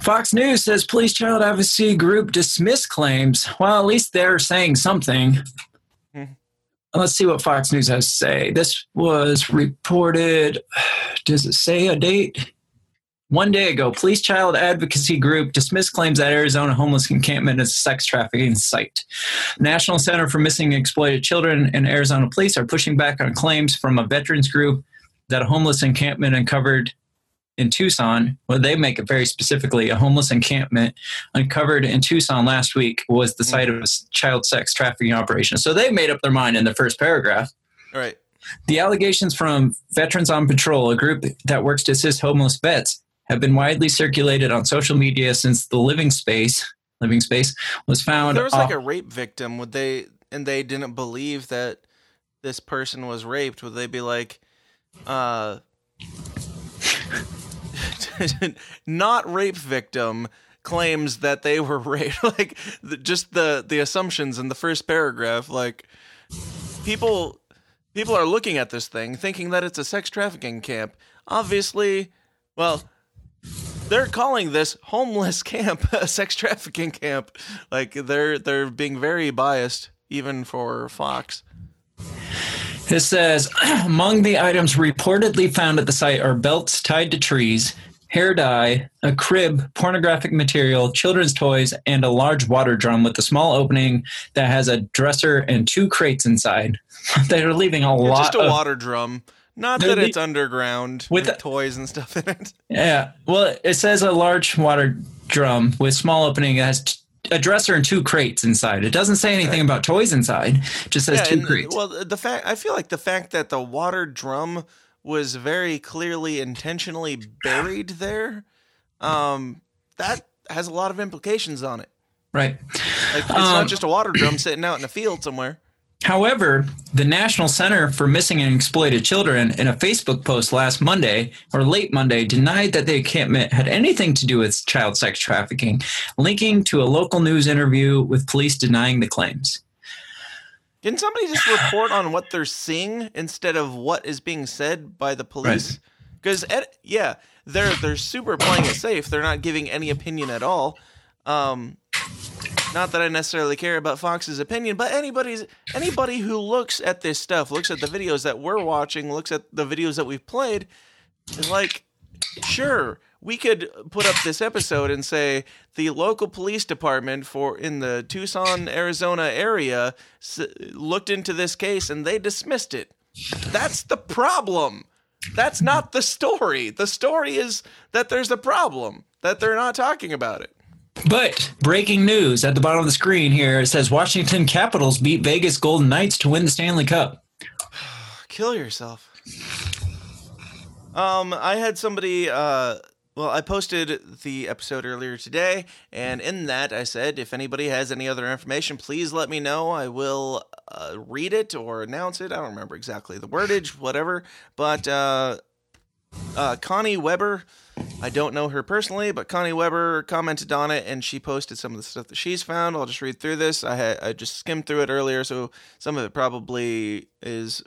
Fox News says police child advocacy group dismiss claims. Well, at least they're saying something. Hmm. Let's see what Fox News has to say. This was reported. Does it say a date? One day ago, police child advocacy group dismissed claims that Arizona homeless encampment is a sex trafficking site. National Center for Missing and Exploited Children and Arizona police are pushing back on claims from a veterans group that a homeless encampment uncovered in Tucson, well, they make it very specifically a homeless encampment uncovered in Tucson last week was the site of a child sex trafficking operation. So they made up their mind in the first paragraph. All right. The allegations from Veterans on Patrol, a group that works to assist homeless vets, have been widely circulated on social media since the living space living space was found there was off- like a rape victim. Would they and they didn't believe that this person was raped? Would they be like, uh, not rape victim claims that they were raped? like the, just the the assumptions in the first paragraph. Like people people are looking at this thing thinking that it's a sex trafficking camp. Obviously, well. They're calling this homeless camp a sex trafficking camp. Like they're they're being very biased, even for Fox. It says among the items reportedly found at the site are belts tied to trees, hair dye, a crib, pornographic material, children's toys, and a large water drum with a small opening that has a dresser and two crates inside. They're leaving a Yeah, lot just a of water drum. Not that it's underground With with, the- toys and stuff in it. yeah. Well, it says a large water drum with small opening that has t- a dresser and two crates inside. It doesn't say anything about toys inside. It just says two and, crates. well, the fact I feel like the fact that the water drum was very clearly intentionally buried there, um, that has a lot of implications on it. Right. Like it's Um, not just a water drum sitting out in a field somewhere. However, the National Center for Missing and Exploited Children, in a Facebook post last Monday or late Monday, denied that the encampment had anything to do with child sex trafficking, linking to a local news interview with police denying the claims. Can somebody just report on what they're seeing instead of what is being said by the police? Because yeah, they're they're super playing it safe. They're not giving any opinion at all. Um, not that I necessarily care about Fox's opinion, but anybody's anybody who looks at this stuff, looks at the videos that we're watching, looks at the videos that we've played, is like, sure, we could put up this episode and say the local police department for in the Tucson, Arizona area s- looked into this case and they dismissed it. That's the problem. That's not the story. The story is that there's a problem that they're not talking about it. But breaking news at the bottom of the screen here it says Washington Capitals beat Vegas Golden Knights to win the Stanley Cup. Kill yourself. Um, I had somebody. Uh, well, I posted the episode earlier today, and in that I said, if anybody has any other information, please let me know. I will uh, read it or announce it. I don't remember exactly the wordage, whatever. But uh, uh, Connie Weber, I don't know her personally, but Connie Weber commented on it, and she posted some of the stuff that she's found. I'll just read through this. I had I just skimmed through it earlier, so some of it probably is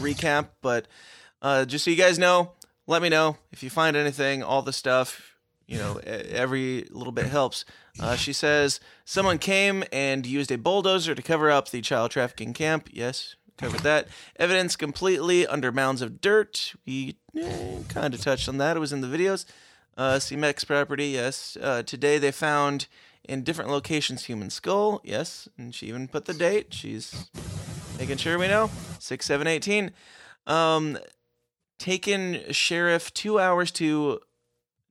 recap, but uh, just so you guys know, let me know if you find anything, all the stuff, you know, every little bit helps. Uh, she says, someone came and used a bulldozer to cover up the child trafficking camp. Yes, covered that. Evidence completely under mounds of dirt. We kind of touched on that. It was in the videos. Uh, CEMEX property, yes. Uh, today they found in different locations human skull, yes. And she even put the date. She's making sure we know. 6 7 18. Um, taken sheriff two hours to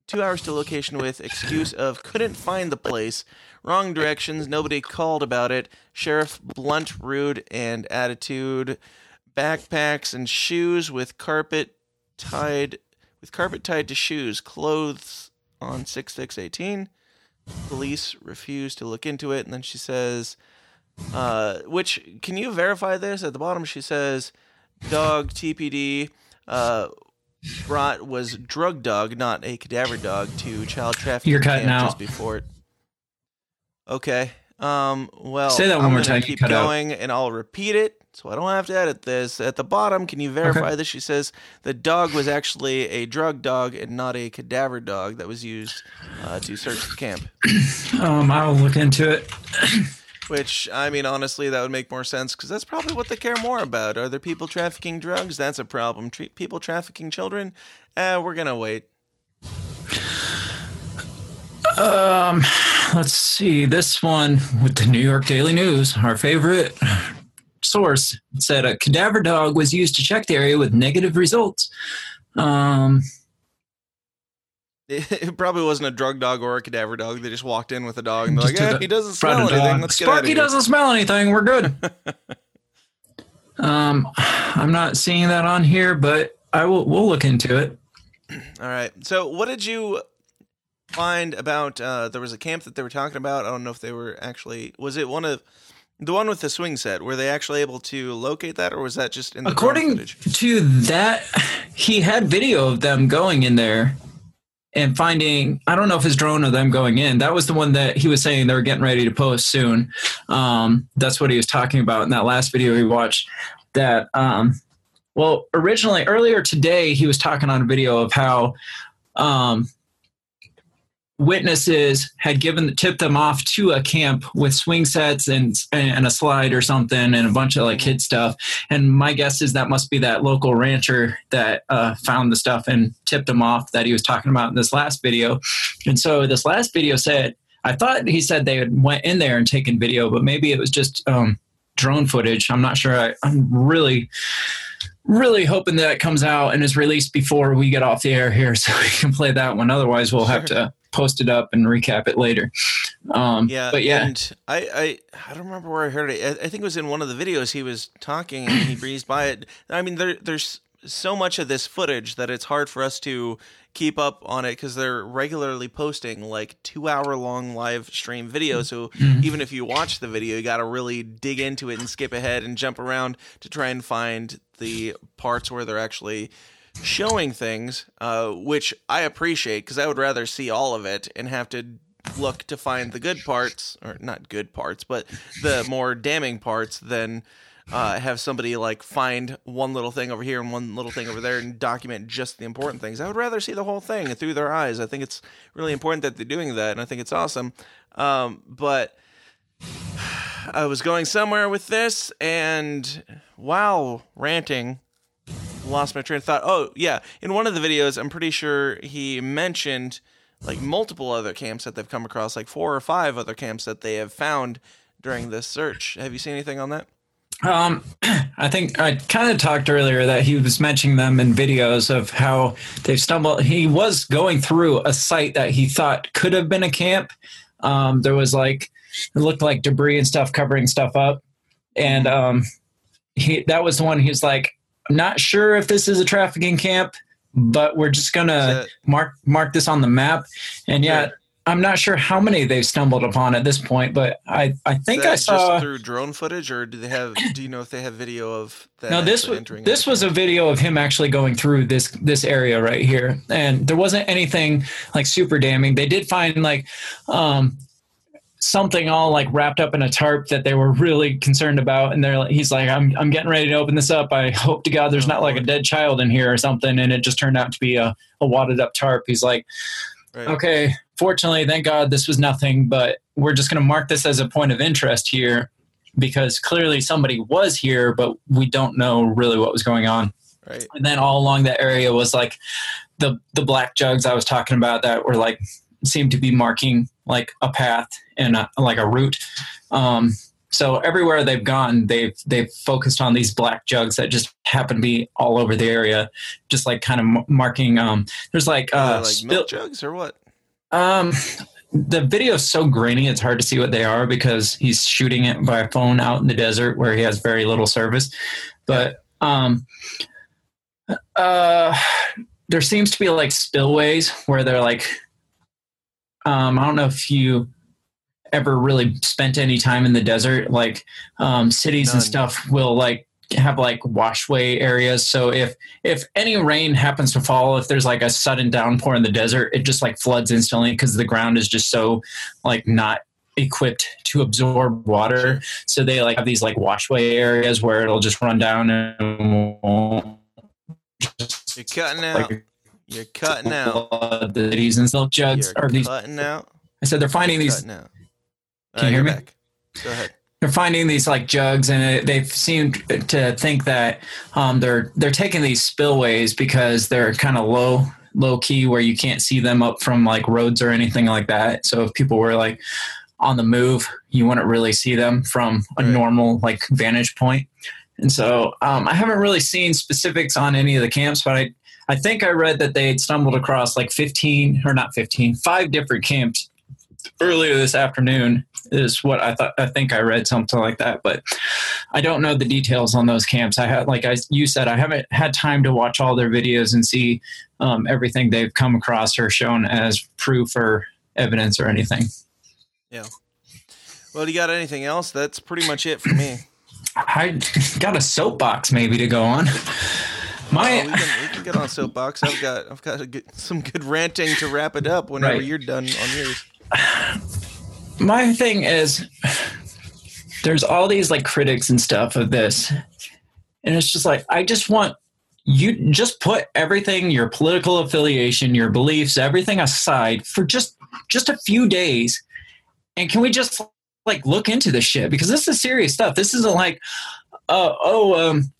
two hours to location with excuse of couldn't find the place. Wrong directions nobody called about it. Sheriff blunt rude and attitude. Backpacks and shoes with carpet tied with carpet tied to shoes. Clothes on 6 6 18 police refused to look into it. And then she says uh, which can you verify this? At the bottom she says dog tpd uh, brought was drug dog not a cadaver dog to child trafficking You're cutting camp out. just before it okay um well Say that one I'm more gonna time, you keep cut out. going and i'll repeat it so i don't have to edit this at the bottom can you verify this she says the dog was actually a drug dog and not a cadaver dog that was used uh, to search the camp Um, I'll look into it. Which I mean, honestly, that would make more sense because that's probably what they care more about. Are there people trafficking drugs? That's a problem. Treat people trafficking children? Eh, we're gonna wait. Um, let's see. This one with the New York Daily News, our favorite source, said a cadaver dog was used to check the area with negative results. Um, It, it probably wasn't a drug dog or a cadaver dog. They just walked in with a dog and they're Just like, took eh, he doesn't smell anything. Let's get out of Sparky doesn't smell anything. We're good. um, I'm not seeing that on here, but I will. We'll look into it. All right. So, what did you find about? Uh, there was a camp that they were talking about. I don't know if they were actually. Was it one of the one with the swing set? Were they actually able to locate that, or was that just in the drone According to that, he had video of them going in there and finding. I don't know if his drone or them going in. That was the one that he was saying they were getting ready to post soon. Um, that's what he was talking about in that last video he watched. That um, well, originally earlier today he was talking on a video of how um, witnesses had given the tipped them off to a camp with swing sets and and a slide or something and a bunch of like kid stuff. And my guess is that must be that local rancher that uh, found the stuff and tipped him off that he was talking about in this last video. And so this last video said i thought he said they had went in there and taken video but maybe it was just um, drone footage. I'm not sure. I, i'm really really hoping that it comes out and is released before we get off the air here so we can play that one. Otherwise we'll have to post it up and recap it later um, Yeah, but yeah and I, I I don't remember where I heard it. I, I think it was in one of the videos he was talking and he breezed by it. I mean, there there's so much of this footage that it's hard for us to keep up on it because they're regularly posting like two hour long live stream videos. So even if you watch the video, you got to really dig into it and skip ahead and jump around to try and find the parts where they're actually showing things, uh, which I appreciate because I would rather see all of it and have to look to find the good parts, or not good parts, but the more damning parts than uh, have somebody like find one little thing over here and one little thing over there and document just the important things. I would rather see the whole thing through their eyes. I think it's really important that they're doing that, and I think it's awesome. Um, but I was going somewhere with this, and wow, ranting. Lost my train of thought. Oh, yeah. In one of the videos, I'm pretty sure he mentioned like multiple other camps that they've come across, like four or five other camps that they have found during this search. Have you seen anything on that? Um, I think I kind of talked earlier that he was mentioning them in videos of how they've stumbled. He was going through a site that he thought could have been a camp. Um, there was like it looked like debris and stuff covering stuff up, and um, he that was the one. He was like, "I'm not sure if this is a trafficking camp, but we're just gonna mark mark this on the map." And yeah. I'm not sure how many they've stumbled upon at this point, but I, I think I saw just through drone footage, or do they have? Do you know if they have video of that? no this was this was a video of him actually going through this this area right here and there wasn't anything like super damning they did find like um something all like wrapped up in a tarp that they were really concerned about and they're like he's like i'm i'm getting ready to open this up i hope to god there's Oh, not like a dead child in here or something and it just turned out to be a, a wadded up tarp he's like Right. okay fortunately thank god this was nothing but we're just going to mark this as a point of interest here because clearly somebody was here but we don't know really what was going on Right. and then all along that area was like the the black jugs i was talking about that were like seemed to be marking like a path and a, like a route um so everywhere they've gone they've they've focused on these black jugs that just happen to be all over the area just like kind of marking um there's like uh like spill- milk jugs or what? um, the video is so grainy; it's hard to see what they are because he's shooting it by phone out in the desert where he has very little service. But um, uh, there seems to be like spillways where they're like, um, I don't know if you ever really spent any time in the desert. Like um, cities and stuff will like have like washway areas. So if if any rain happens to fall, if there's like a sudden downpour in the desert, it just like floods instantly because the ground is just so like not equipped to absorb water. So they like have these like washway areas where it'll just run down and won't just You're cutting out. like You're cutting out. flood the cities and silk jugs You're or these. cutting out. I said they're finding these Cutting out. Can you hear me? Back. Go ahead. they're finding these like jugs and it, they've seemed to think that um, they're they're taking these spillways because they're kind of low low key where you can't see them up from like roads or anything like that so if people were like on the move you wouldn't really see them from a Right. normal like vantage point. point and so um, i haven't really seen specifics on any of the camps but i i think i read that they had stumbled across like 15 or not 15 five different camps earlier this afternoon is what I thought. I think I read something like that, but I don't know the details on those camps. I had, like I you said, I haven't had time to watch all their videos and see um, everything they've come across or shown as proof or evidence or anything. Yeah. Well, do you got anything else? That's pretty much it for me. I got a soapbox maybe to go on. My Oh, we, can, we can get on soapbox. I've got I've got a good, some good ranting to wrap it up whenever Right. you're done on yours. my thing is there's all these like critics and stuff of this and it's just like i just want you just put everything your political affiliation your beliefs everything aside for just just a few days and can we just like look into this shit because this is serious stuff this isn't like uh, oh um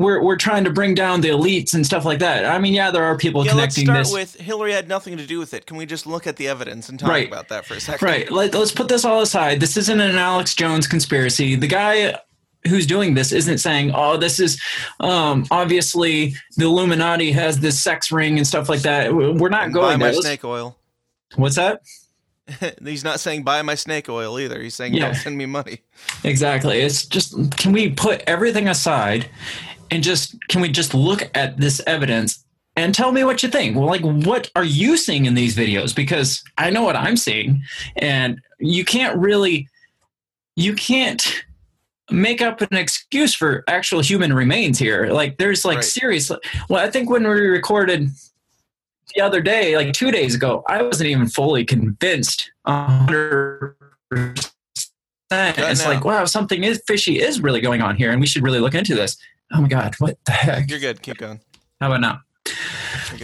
we're, we're trying to bring down the elites and stuff like that. I mean, yeah, there are people Yeah, let's connecting start this. with Hillary had nothing to do with it. Can we just look at the evidence and talk Right. about that for a second? Right. Let, let's put this all aside. This isn't an Alex Jones conspiracy. The guy who's doing this isn't saying, "Oh, this is um, obviously the Illuminati has this sex ring and stuff like that." We're not And buy going my there. Let's- snake oil. What's that? He's not saying buy my snake oil either. He's saying Yeah. don't send me money. Exactly. It's just can we put everything aside and just can we just look at this evidence and tell me what you think? Well, like, what are you seeing in these videos? Because I know what I'm seeing, and you can't really, you can't make up an excuse for actual human remains here. Like, there's like Right. serious. Well, I think when we recorded the other day, like two days ago, I wasn't even fully convinced. a hundred percent. It's out. like, wow, something is fishy is really going on here, and we should really look into this. Oh my god, what the heck? You're good. Keep going. How about now?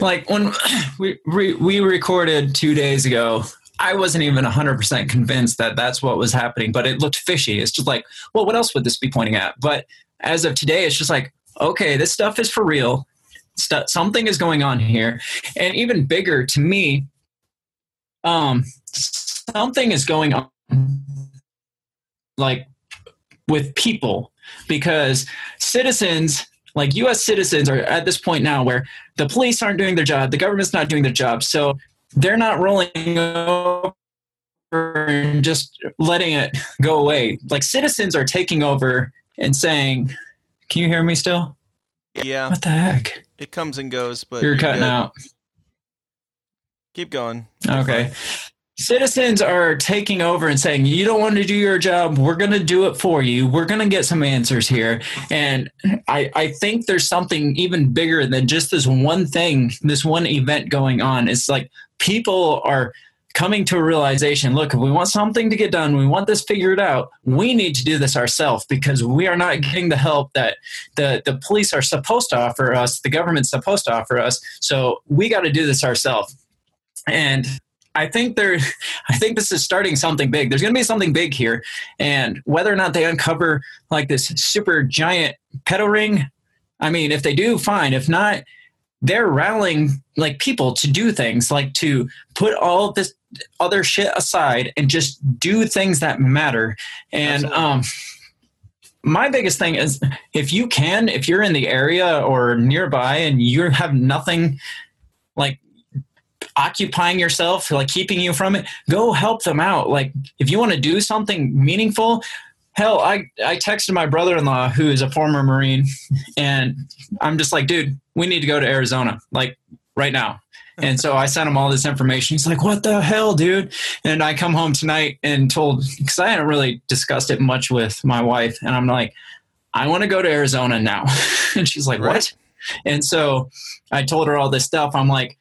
Like when we, we we recorded two days ago, I wasn't even hundred percent convinced that that's what was happening, but it looked fishy. It's just like, well, what else would this be pointing at? But as of today, it's just like, okay, this stuff is for real. Stu something is going on here, and even bigger to me, um, something is going on, like with people, because citizens like US citizens are at this point now where the police aren't doing their job, the government's not doing their job, so they're not rolling over and just letting it go away. Like citizens are taking over and saying, "Can you hear me still? Yeah, What the heck? it comes and goes, but You're you're cutting good. out." Keep going. Okay. Citizens are taking over and saying, You don't want to do your job. We're going to do it for you. We're going to get some answers here. And I, I think there's something even bigger than just this one thing, this one event going on. It's like people are coming to a realization look, if we want something to get done, we want this figured out, we need to do this ourselves because we are not getting the help that the, the police are supposed to offer us, the government's supposed to offer us. So we got to do this ourselves. And I think there, I think this is starting something big. There's going to be something big here, and whether or not they uncover like this super giant pedal ring, I mean, if they do, fine. If not, they're rallying like people to do things, like to put all this other shit aside and just do things that matter. And Absolutely. um, my biggest thing is if you can, if you're in the area or nearby and you have nothing like occupying yourself, like keeping you from it, go help them out. Like if you want to do something meaningful, hell, I I texted my brother-in-law who is a former Marine, and I'm just like, dude, we need to go to Arizona, like right now. And so I sent him all this information. He's like, "What the hell, dude?" And I come home tonight and told because I hadn't really discussed it much with my wife, and I'm like, "I want to go to Arizona now," and she's like, Right. "What?" And so I told her all this stuff. I'm like,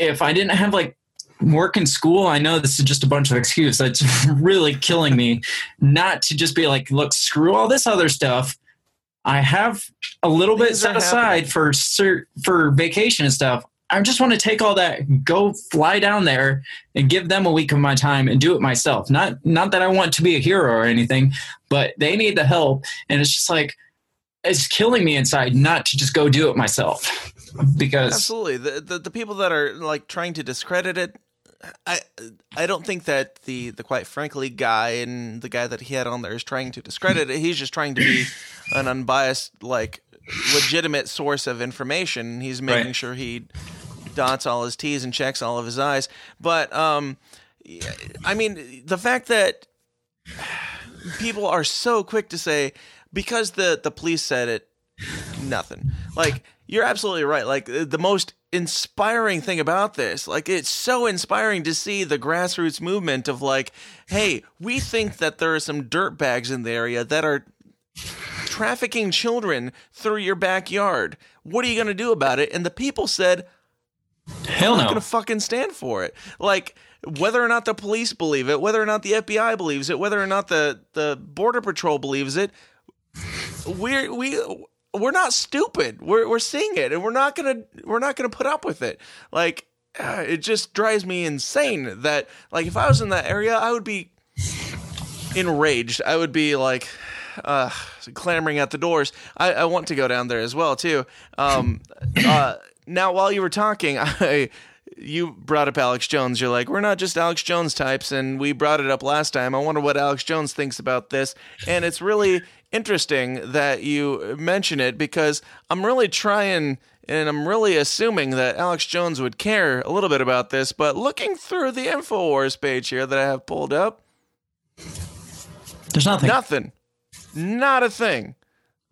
if I didn't have like work in school, I know this is just a bunch of excuse. It's really killing me not to just be like, look, screw all this other stuff. I have a little bit set aside for for vacation and stuff. I just want to take all that, go fly down there, and give them a week of my time and do it myself. Not not that I want to be a hero or anything, but they need the help, and it's just like it's killing me inside not to just go do it myself because Absolutely. The, the the people that are like trying to discredit it, I I don't think that the the quite frankly guy and the guy that he had on there is trying to discredit it. He's just trying to be an unbiased, like legitimate source of information. He's making Right. sure he dots all his T's and checks all of his I's. But um, I mean, the fact that people are so quick to say because the the police said it nothing like you're absolutely right. Like uh, the most inspiring thing about this like it's so inspiring to see the grassroots movement of like hey we think that there are some dirt bags in the area that are trafficking children through your backyard. What are you going to do about it? And the people said hell I'm not gonna fucking stand for it. Like whether or not the police believe it, whether or not the FBI believes it, whether or not the the border patrol believes it, we're we we're not stupid. We're we're seeing it, and we're not gonna we're not gonna put up with it. Like uh, it just drives me insane that like if I was in that area, I would be enraged. I would be like uh, clamoring at the doors. I, I want to go down there as well too. Um, uh, now, while you were talking, I you brought up Alex Jones. You're like, we're not just Alex Jones types, and we brought it up last time. I wonder what Alex Jones thinks about this, and it's really interesting that you mention it because I'm really trying. And I'm really assuming that Alex Jones would care a little bit about this, but looking through the InfoWars page here that I have pulled up, There's nothing. Nothing. Not a thing.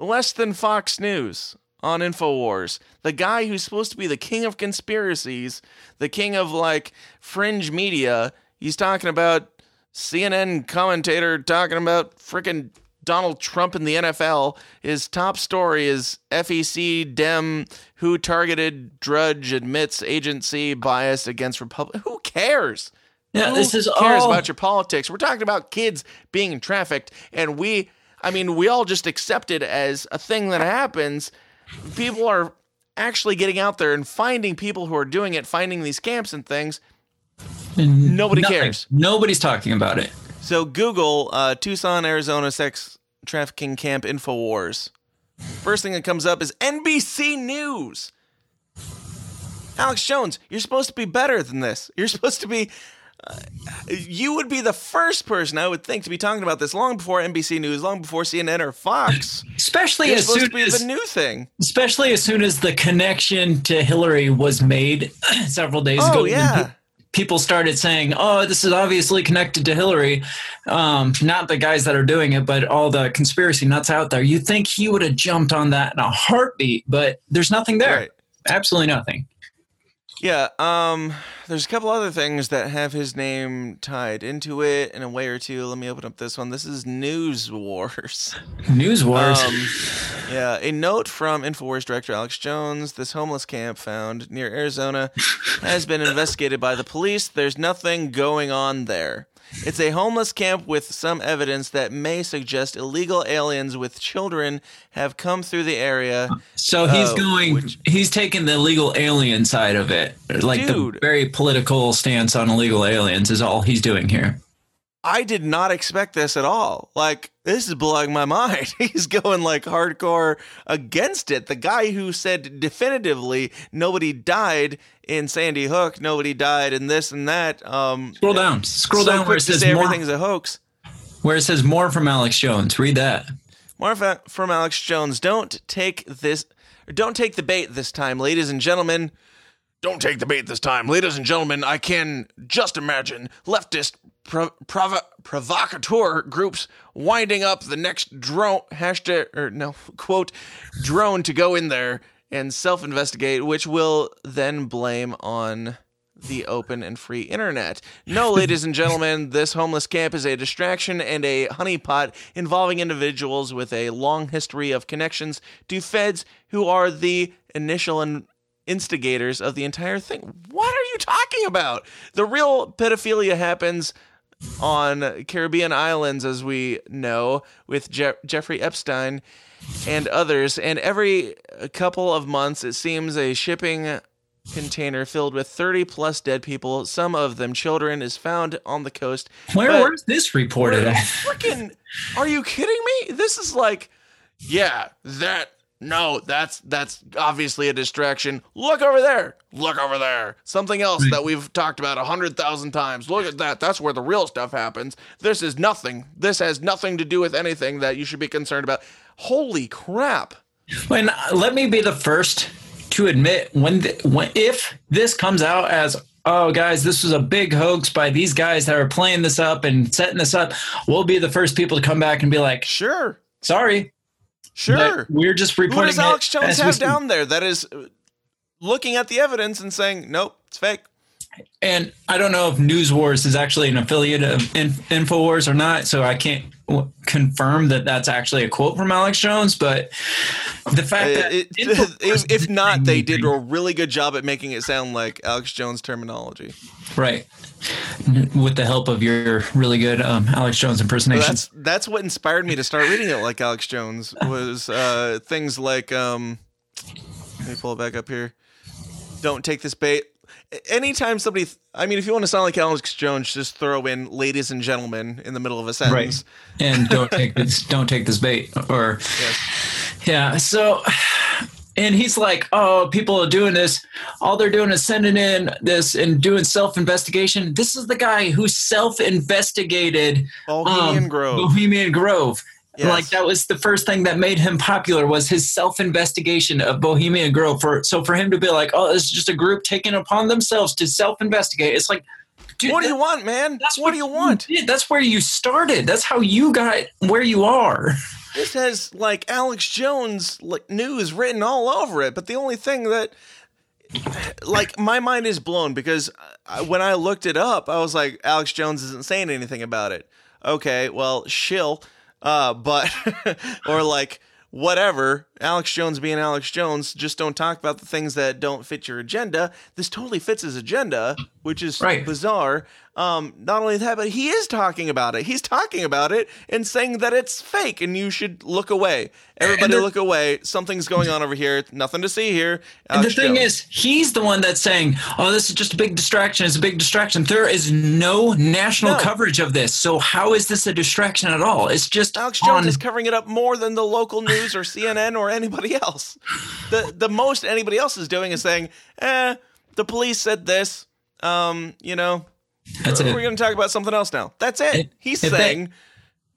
less than Fox News on InfoWars. The guy who's supposed to be the king of conspiracies, the king of like fringe media, he's talking about CNN commentator talking about freaking Donald Trump in the NFL. His top story is FEC Dem who targeted Drudge admits agency bias against Republic. Who cares? Yeah, Who this is cares all. about your politics? We're talking about kids being trafficked, and we, I mean, we all just accept it as a thing that happens. People are actually getting out there and finding people who are doing it, finding these camps and things. Nobody Nothing. cares. Nobody's talking about it. So Google uh, Tucson, Arizona sex trafficking camp Infowars. First thing that comes up is NBC News. Alex Jones, you're supposed to be better than this. You're supposed to be. Uh, you would be the first person I would think to be talking about this long before NBC News, long before CNN or Fox. Especially as soon to be as the new thing. especially as soon as the connection to Hillary was made several days ago. Oh when yeah. Pe- People started saying, "Oh, this is obviously connected to Hillary." Um, not the guys that are doing it, but all the conspiracy nuts out there. You think he would have jumped on that in a heartbeat, but there's nothing there. Right. Absolutely nothing. Yeah, um, there's a couple other things that have his name tied into it in a way or two. Let me open up this one. This is News Wars. News wars. Um, yeah, a note from InfoWars director Alex Jones. This homeless camp found near Arizona has been investigated by the police. There's nothing going on there. It's a homeless camp with some evidence that may suggest illegal aliens with children have come through the area. So he's Oh, going. which- he's taking the illegal alien side of it, like Dude. the very political stance on illegal aliens is all he's doing here. I did not expect this at all. Like, this is blowing my mind. He's going like hardcore against it. The guy who said definitively nobody died in Sandy Hook, nobody died in this and that. Um, Scroll down. Scroll so down where it says more. everything's a hoax. Where it says more from Alex Jones. Read that. More from Alex Jones. Don't take this. Don't take the bait this time, ladies and gentlemen. Don't take the bait this time, ladies and gentlemen. I can just imagine leftist pro- provo- provocateur groups winding up the next drone hashtag or no quote drone to go in there and self-investigate, which will then blame on the open and free internet. No, ladies and gentlemen, this homeless camp is a distraction and a honeypot involving individuals with a long history of connections to feds who are the initial and instigators of the entire thing. What are you talking about? The real pedophilia happens on Caribbean islands, as we know, with Je- Jeffrey Epstein and others. And every couple of months, it seems a shipping container filled with 30 plus dead people, some of them children, is found on the coast. Where But- where's this reported at? Freaking, are you kidding me? This is like, yeah, that. No, that's that's obviously a distraction. Look over there. Look over there. Something else that we've talked about a hundred thousand times. Look at that. That's where the real stuff happens. This is nothing. This has nothing to do with anything that you should be concerned about. Holy crap! When let me be the first to admit when, the, when if this comes out as oh guys this was a big hoax by these guys that are playing this up and setting this up we'll be the first people to come back and be like Sure, sorry sure. but we're just Who reporting does Alex Jones as we have down there that is uh, looking at the evidence and saying, nope, it's fake? and I don't know if News Wars is actually an affiliate of In- Infowars or not, so I can't w- confirm that that's actually a quote from Alex Jones. But the fact that It- Infowars if, if not, they did a really good job at making it sound like Alex Jones terminology. right with the help of your really good um, Alex Jones impersonation. that's that's what inspired me to start reading it like Alex Jones was uh, things like um, let me pull it back up here. Don't take this bait. Anytime somebody, I mean, if you want to sound like Alex Jones, just throw in "ladies and gentlemen" in the middle of a sentence. right. and don't take this don't take this bait or yeah so and he's like oh people are doing this all they're doing is sending in this and doing self-investigation this is the guy who self-investigated Bohemian um, Grove. bohemian grove Yes. like that was the first thing that made him popular was his self-investigation of bohemian grove for so for him to be like oh it's just a group taking upon themselves to self-investigate it's like dude, What do that- you want, man? that's what do you want? did. That's where you started. That's how you got where you are. this has like Alex Jones like news written all over it. But the only thing that like my mind is blown because uh, I, when I looked it up, I was like, Alex Jones isn't saying anything about it. Okay, well, shill, uh, but or like whatever. Alex Jones being Alex Jones, just don't talk about the things that don't fit your agenda. This totally fits his agenda, which is Right. bizarre. Um, not only that, but he is talking about it. He's talking about it and saying that it's fake and you should look away. Everybody the- look away. Something's going on over here. Nothing to see here. And the thing Jones. is, he's the one that's saying, "Oh, this is just a big distraction. It's a big distraction." There is no national No. coverage of this, so how is this a distraction at all? It's just Alex Jones on. is covering it up more than the local news or CNN or anybody else. The the most anybody else is doing is saying, "Eh, the police said this. Um, you know, That's we're it. going to talk about something else now." That's it. If- He's saying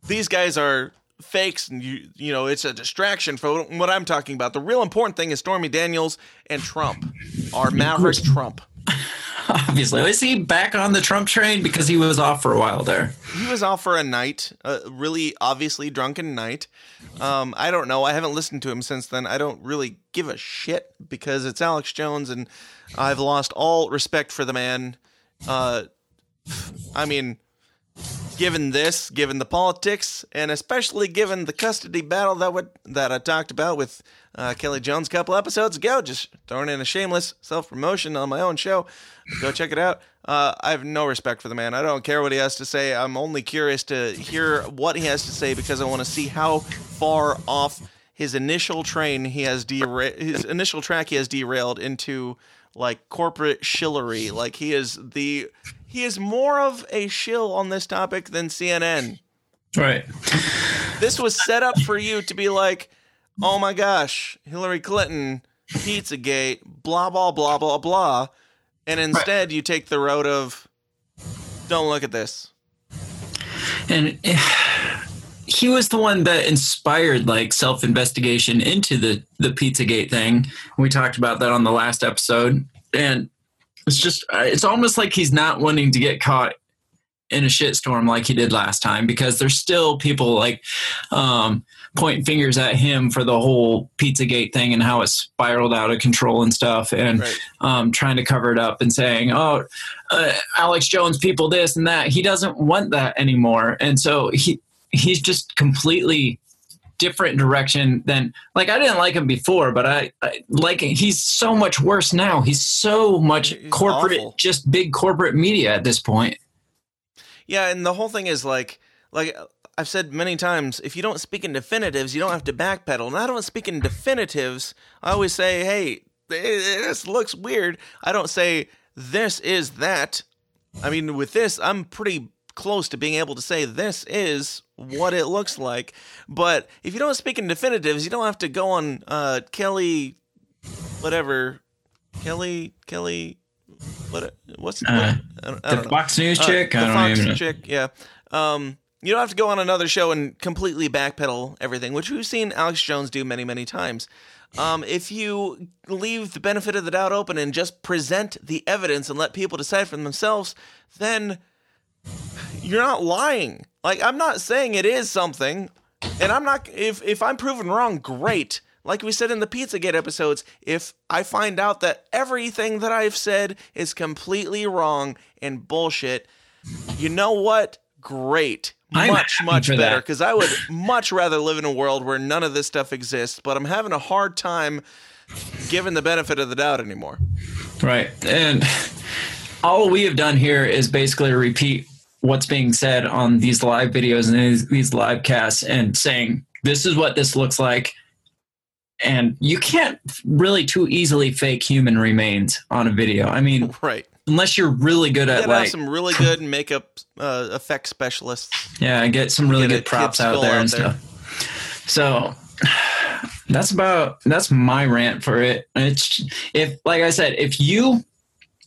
these guys are fakes and you you know, it's a distraction for what I'm talking about. The real important thing is Stormy Daniels and Trump. Our Maverick Trump. Obviously, is he back on the Trump train because he was off for a while there? He was off for a night, a really obviously drunken night. Um, I don't know. I haven't listened to him since then. I don't really give a shit because it's Alex Jones, and I've lost all respect for the man. Uh, I mean, given this, given the politics, and especially given the custody battle that would, that I talked about with uh, Kelly Jones a couple episodes ago, just throwing in a shameless self promotion on my own show. Go check it out. Uh, I have no respect for the man. I don't care what he has to say. I'm only curious to hear what he has to say because I want to see how far off his initial train he has dera- his initial track he has derailed into like corporate shillery. Like he is the he is more of a shill on this topic than CNN. Right. This was set up for you to be like, oh my gosh, Hillary Clinton, Pizzagate, blah blah blah blah blah, and instead you take the road of, don't look at this. and eh, he was the one that inspired like self investigation into the the Pizzagate thing. We talked about that on the last episode, and it's just uh, it's almost like he's not wanting to get caught in a shitstorm like he did last time because there's still people like um, pointing fingers at him for the whole Pizzagate thing and how it spiraled out of control and stuff, and Right. um, trying to cover it up and saying, "Oh, uh, Alex Jones, people this and that." He doesn't want that anymore, and so he he's just completely different direction than like I didn't like him before, but I, I like he's so much worse now. He's so much He's corporate, awful. just big corporate media at this point. Yeah, and the whole thing is like, like I've said many times, if you don't speak in definitives, you don't have to backpedal. And I don't speak in definitives. I always say, hey, this looks weird. I don't say this is that. I mean, with this, I'm pretty close to being able to say this is what it looks like. But if you don't speak in definitives, you don't have to go on uh, Kelly, whatever, Kelly, Kelly, what? What's Uh, what, I don't, I The know. Fox News Uh, chick, the I don't Fox even know. chick, yeah. Um, you don't have to go on another show and completely backpedal everything, which we've seen Alex Jones do many, many times. Um, if you leave the benefit of the doubt open and just present the evidence and let people decide for themselves, then you're not lying. Like I'm not saying it is something, and I'm not. If if I'm proven wrong, great. Like we said in the Pizzagate episodes, if I find out that everything that I've said is completely wrong and bullshit, you know what? Great. I'm much, much better. Because I would much rather live in a world where none of this stuff exists, but I'm having a hard time giving the benefit of the doubt anymore. Right. And all we have done here is basically repeat what's being said on these live videos and these, these live casts and saying, this is what this looks like. And you can't really too easily fake human remains on a video. I mean, Right. unless you're really good at like, some really good makeup uh, effect specialists. yeah, get some really Get good props out there out and there. stuff. So that's about that's my rant for it. It's if like I said, if you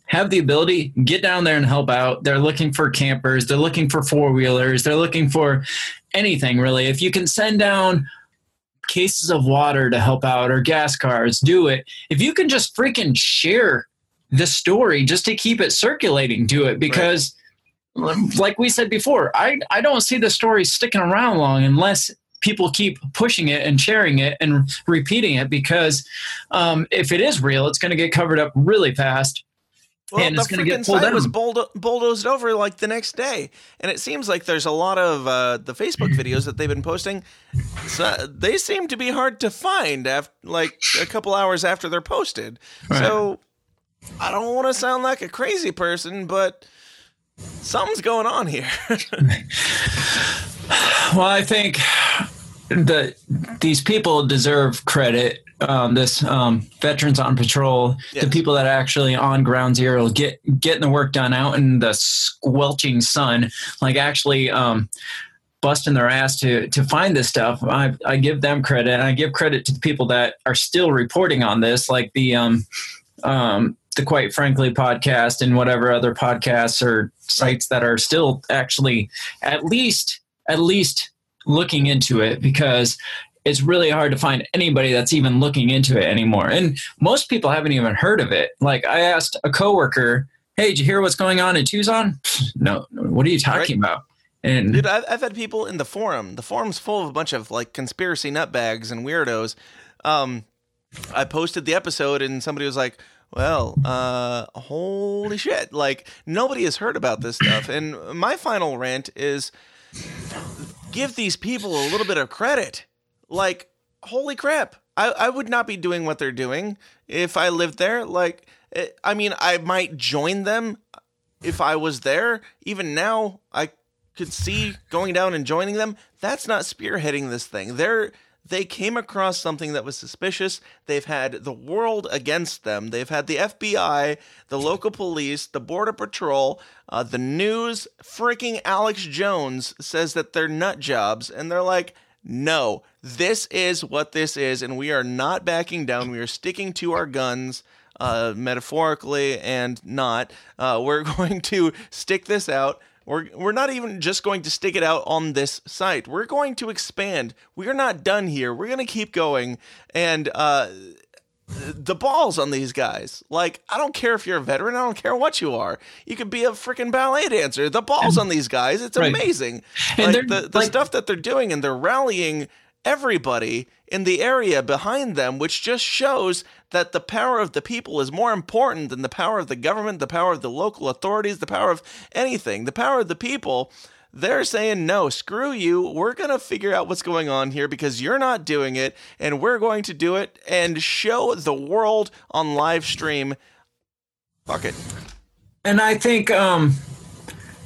have the ability, get down there and help out. They're looking for campers, they're looking for four wheelers, they're looking for anything really. If you can send down cases of water to help out or gas cars, do it. If you can just freaking share the story just to keep it circulating, do it because like we said before, I I don't see the story sticking around long unless people keep pushing it and sharing it and repeating it because um, if it is real, it's going to get covered up really fast. Well, and the it's going to get freaking pulled site was bulldo- bulldozed over like the next day, and it seems like there's a lot of uh, the Facebook videos that they've been posting. So they seem to be hard to find after like a couple hours after they're posted. So I don't want to sound like a crazy person, but something's going on here. Well, I think that these people deserve credit. Um, this um, veterans on patrol, Yes. the people that are actually on ground zero, get getting the work done out in the squelching sun, like actually um, busting their ass to to find this stuff. I, I give them credit, and I give credit to the people that are still reporting on this, like the um, um, the Quite Frankly podcast and whatever other podcasts or sites that are still actually at least at least looking into it because it's really hard to find anybody that's even looking into it anymore. And most people haven't even heard of it. Like I asked a coworker, "Hey, did you hear what's going on in Tucson?" No, what are you talking about? And Dude, I've, I've had people in the forum. The forum's full of a bunch of like conspiracy nutbags and weirdos. Um, I posted the episode and somebody was like, "Well, uh, holy shit!" Like nobody has heard about this stuff. And my final rant is, give these people a little bit of credit. Like, holy crap! I, I would not be doing what they're doing if I lived there. Like, eh, I mean, I might join them if I was there. Even now, I could see going down and joining them. That's not spearheading this thing. They're they came across something that was suspicious. They've had the world against them. They've had the FBI, the local police, the border patrol, uh, the news. Freaking Alex Jones says that they're nut jobs, and they're like, no, this is what this is, and we are not backing down. We are sticking to our guns, uh, metaphorically and not. Uh, we're going to stick this out. We're, we're not even just going to stick it out on this site. We're going to expand. We're not done here. We're going to keep going. And uh, the balls on these guys. Like, I don't care if you're a veteran. I don't care what you are. You could be a freaking ballet dancer. The balls on these guys. It's Right. amazing. And like the, the like- stuff that they're doing, and they're rallying everybody in the area behind them, which just shows that the power of the people is more important than the power of the government, the power of the local authorities, the power of anything. The power of the people. They're saying, no, screw you. We're going to figure out what's going on here because you're not doing it, and we're going to do it and show the world on live stream. Fuck it. And I think um,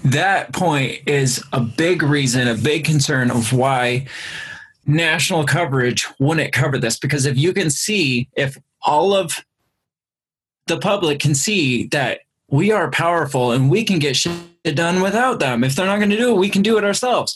that point is a big reason, a big concern of why national coverage wouldn't cover this. Because if you can see, if all of the public can see that we are powerful and we can get shit done without them, if they're not going to do it, we can do it ourselves.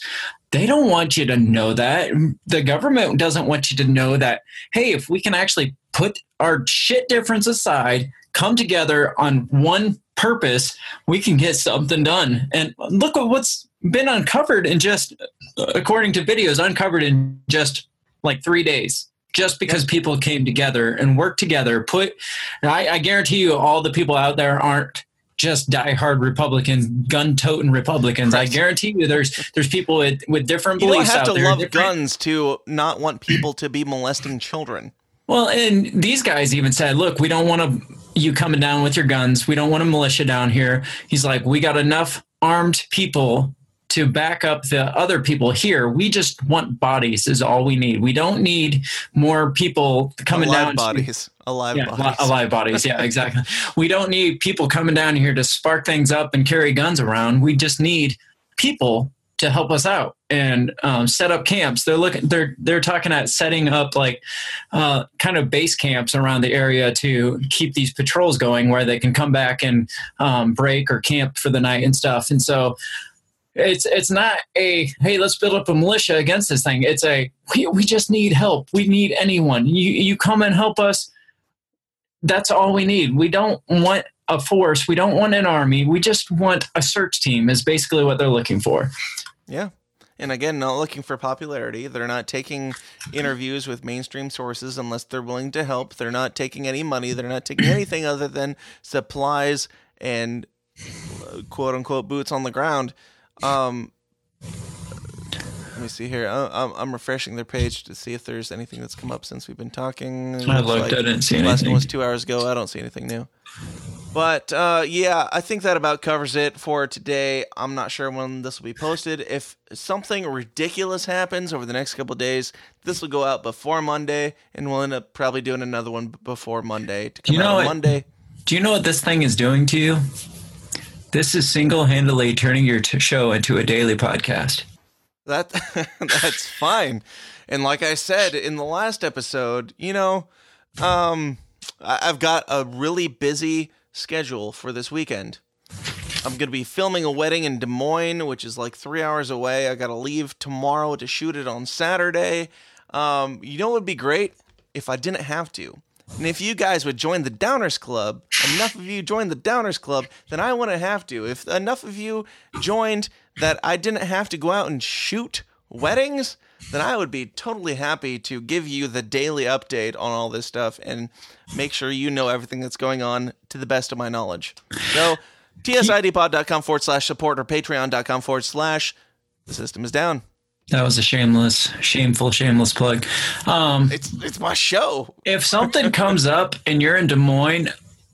They don't want you to know that. The government doesn't want you to know that, hey, if we can actually put our shit difference aside, come together on one purpose, we can get something done. And look at what's been uncovered in just, according to videos, uncovered in just like three days. Just because people came together and worked together, put, I, I guarantee you, all the people out there aren't just diehard Republicans, gun-toting Republicans. I guarantee you, there's there's people with, with different beliefs. You don't beliefs have to love guns to not want people to be molesting children. Well, and these guys even said, "Look, we don't want to you coming down with your guns. We don't want a militia down here." He's like, "We got enough armed people to back up the other people here. We just want bodies is all we need. We don't need more people coming alive down bodies. alive yeah, bodies. li- alive bodies. Yeah, exactly. we don't need people coming down here to spark things up and carry guns around. We just need people to help us out and um, set up camps. They're looking. They're they're talking at setting up like uh, kind of base camps around the area to keep these patrols going, where they can come back and um, break or camp for the night and stuff. And so. It's it's not a hey let's build up a militia against this thing. It's a we, we just need help. We need anyone. You you come and help us that's all we need. We don't want a force. We don't want an army. We just want a search team. Is basically what they're looking for. Yeah. And again, not looking for popularity. They're not taking interviews with mainstream sources unless they're willing to help. They're not taking any money. They're not taking anything other than supplies and uh, quote unquote boots on the ground. Um, let me see here. I'm, I'm refreshing their page to see if there's anything that's come up since we've been talking. I looked, I didn't see anything. Last one was two hours ago. I don't see anything new. But uh, yeah, I think that about covers it for today. I'm not sure when this will be posted. If something ridiculous happens over the next couple of days, this will go out before Monday, and we'll end up probably doing another one before Monday to come You know out on what? Monday. Do you know what this thing is doing to you? This is single handedly turning your t- show into a daily podcast. That that's fine. And like I said in the last episode, you know, um, I've got a really busy schedule for this weekend. I'm going to be filming a wedding in Des Moines, which is like three hours away. I got to leave tomorrow to shoot it on Saturday. Um, you know it would be great if I didn't have to? And if you guys would join the Downers Club, enough of you joined the Downers Club, then I wouldn't have to. If enough of you joined that I didn't have to go out and shoot weddings, then I would be totally happy to give you the daily update on all this stuff and make sure you know everything that's going on to the best of my knowledge. So, tsidpod.com forward slash support or patreon.com forward slash the system is down. That was a shameless, shameful, shameless plug. Um, It's it's my show. if something comes up and you're in Des Moines,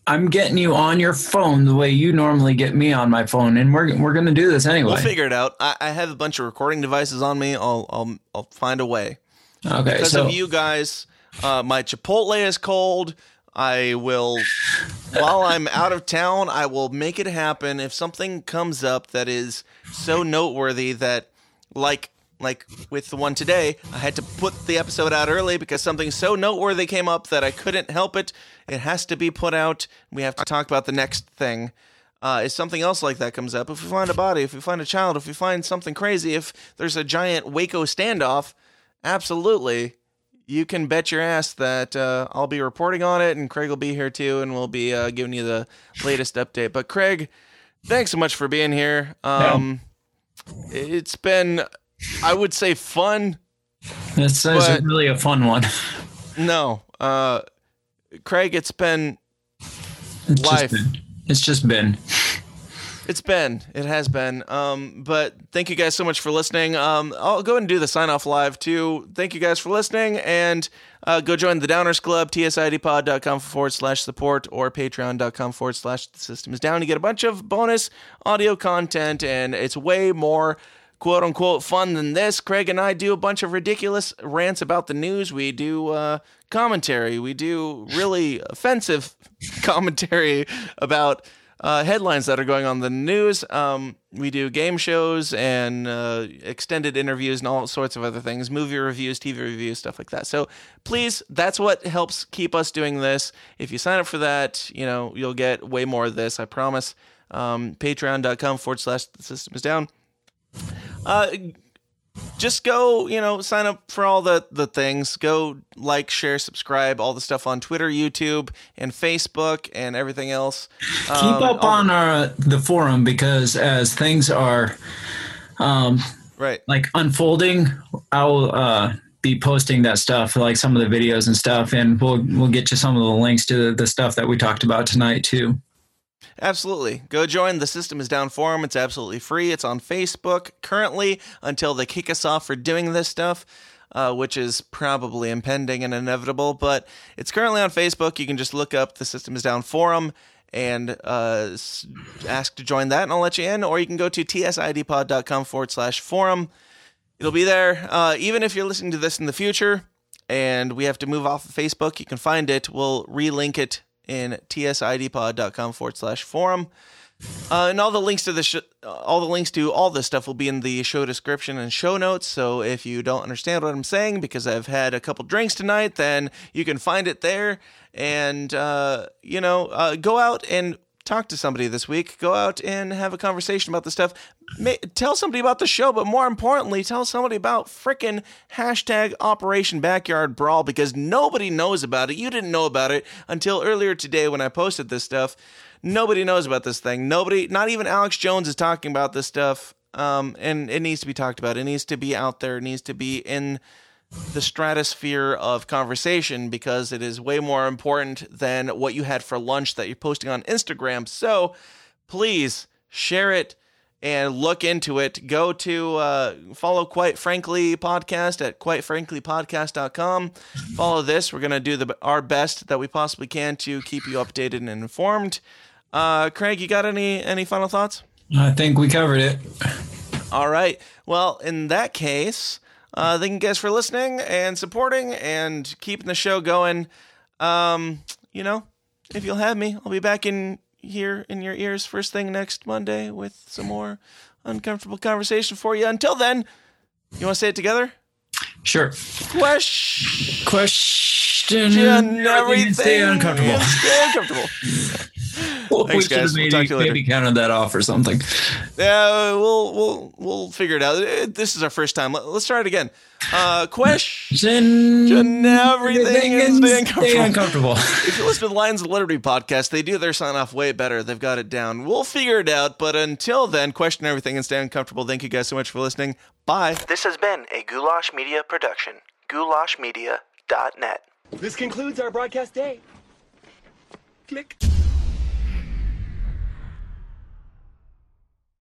I'm getting you on your phone the way you normally get me on my phone, and we're we're gonna do this anyway. We'll figure it out. I, I have a bunch of recording devices on me. I'll I'll I'll find a way. okay, Because so of you guys, uh, my Chipotle is cold. I will, while I'm out of town, I will make it happen. If something comes up that is so noteworthy that, like, like with the one today, I had to put the episode out early because something so noteworthy came up that I couldn't help it. It has to be put out. We have to talk about the next thing. Uh, if something else like that comes up, if we find a body, if we find a child, if we find something crazy, if there's a giant Waco standoff, absolutely, you can bet your ass that uh, I'll be reporting on it, and Craig will be here too, and we'll be uh, giving you the latest update. But Craig, thanks so much for being here. Um, It's been, I would say, fun. this is really a fun one. No, uh, Craig, it's been It's Life. Just been, it's just been. It's been. It has been. Um, but thank you guys so much for listening. Um, I'll go ahead and do the sign off live too. Thank you guys for listening and uh, go join the Downers Club, tsidpod.com forward slash support or patreon.com forward slash the system is down. You get a bunch of bonus audio content and it's way more quote unquote fun than this. Craig and I do a bunch of ridiculous rants about the news. We do uh, commentary. We do really offensive commentary about uh, headlines that are going on in the news. Um, we do game shows and uh, extended interviews and all sorts of other things, movie reviews, TV reviews, stuff like that. So please, that's what helps keep us doing this. If you sign up for that, you know you'll get way more of this. I promise. Um, Patreon.com forward slash the system is down. Uh, just go, you know, sign up for all the the things. Go like, share, subscribe, all the stuff on Twitter, YouTube, and Facebook, and everything else. Keep Um, up on our the forum because as things are um, right. like unfolding, I'll uh, be posting that stuff, like some of the videos and stuff, and we'll we'll get you some of the links to the stuff that we talked about tonight too. Absolutely. Go join the System is Down forum. It's absolutely free. It's on Facebook currently until they kick us off for doing this stuff, uh, which is probably impending and inevitable. But it's currently on Facebook. You can just look up the System is Down forum and uh, ask to join that, and I'll let you in. Or you can go to tsidpod.com forward slash forum. It'll be there. Uh, even if you're listening to this in the future and we have to move off of Facebook, you can find it. We'll relink it in tsidpod.com forward slash forum. Uh, and all the links to the sh- all the links to all this stuff will be in the show description and show notes. So if you don't understand what I'm saying because I've had a couple drinks tonight, then you can find it there. And uh, you know, uh, go out and talk to somebody this week. Go out and have a conversation about the stuff. Ma- tell somebody about the show, but more importantly, tell somebody about frickin' hashtag Operation Backyard Brawl because nobody knows about it. You didn't know about it until earlier today when I posted this stuff. Nobody knows about this thing. Nobody, not even Alex Jones, is talking about this stuff. Um, and it needs to be talked about. It needs to be out there. It needs to be in the stratosphere of conversation because it is way more important than what you had for lunch that you're posting on Instagram. So please share it and look into it. Go to uh, follow Quite Frankly podcast at quitefranklypodcast.com. Follow this. We're gonna do the our best that we possibly can to keep you updated and informed. Uh, Craig, you got any any final thoughts? I think we covered it. All right. Well, in that case, uh, thank you guys for listening and supporting and keeping the show going. Um, you know, if you'll have me, I'll be back in here in your ears first thing next Monday with some more uncomfortable conversation for you. Until then, you want to say it together? Sure. Question Question. everything. Stay uncomfortable. Stay uncomfortable. we Thanks, should guys. have We'll maybe, talk to you later. maybe counted that off or something. Yeah, we'll we'll we'll figure it out. Uh, This is our first time. Let- Let's try it again. Uh, question. Question everything and stay stay uncomfortable. If you listen to the Lions of Liberty podcast, they do their sign off way better. They've got it down. We'll figure it out. But until then, question everything and stay uncomfortable. Thank you guys so much for listening. Bye. This has been a Goulash Media production. GoulashMedia.net. This concludes our broadcast day. Click.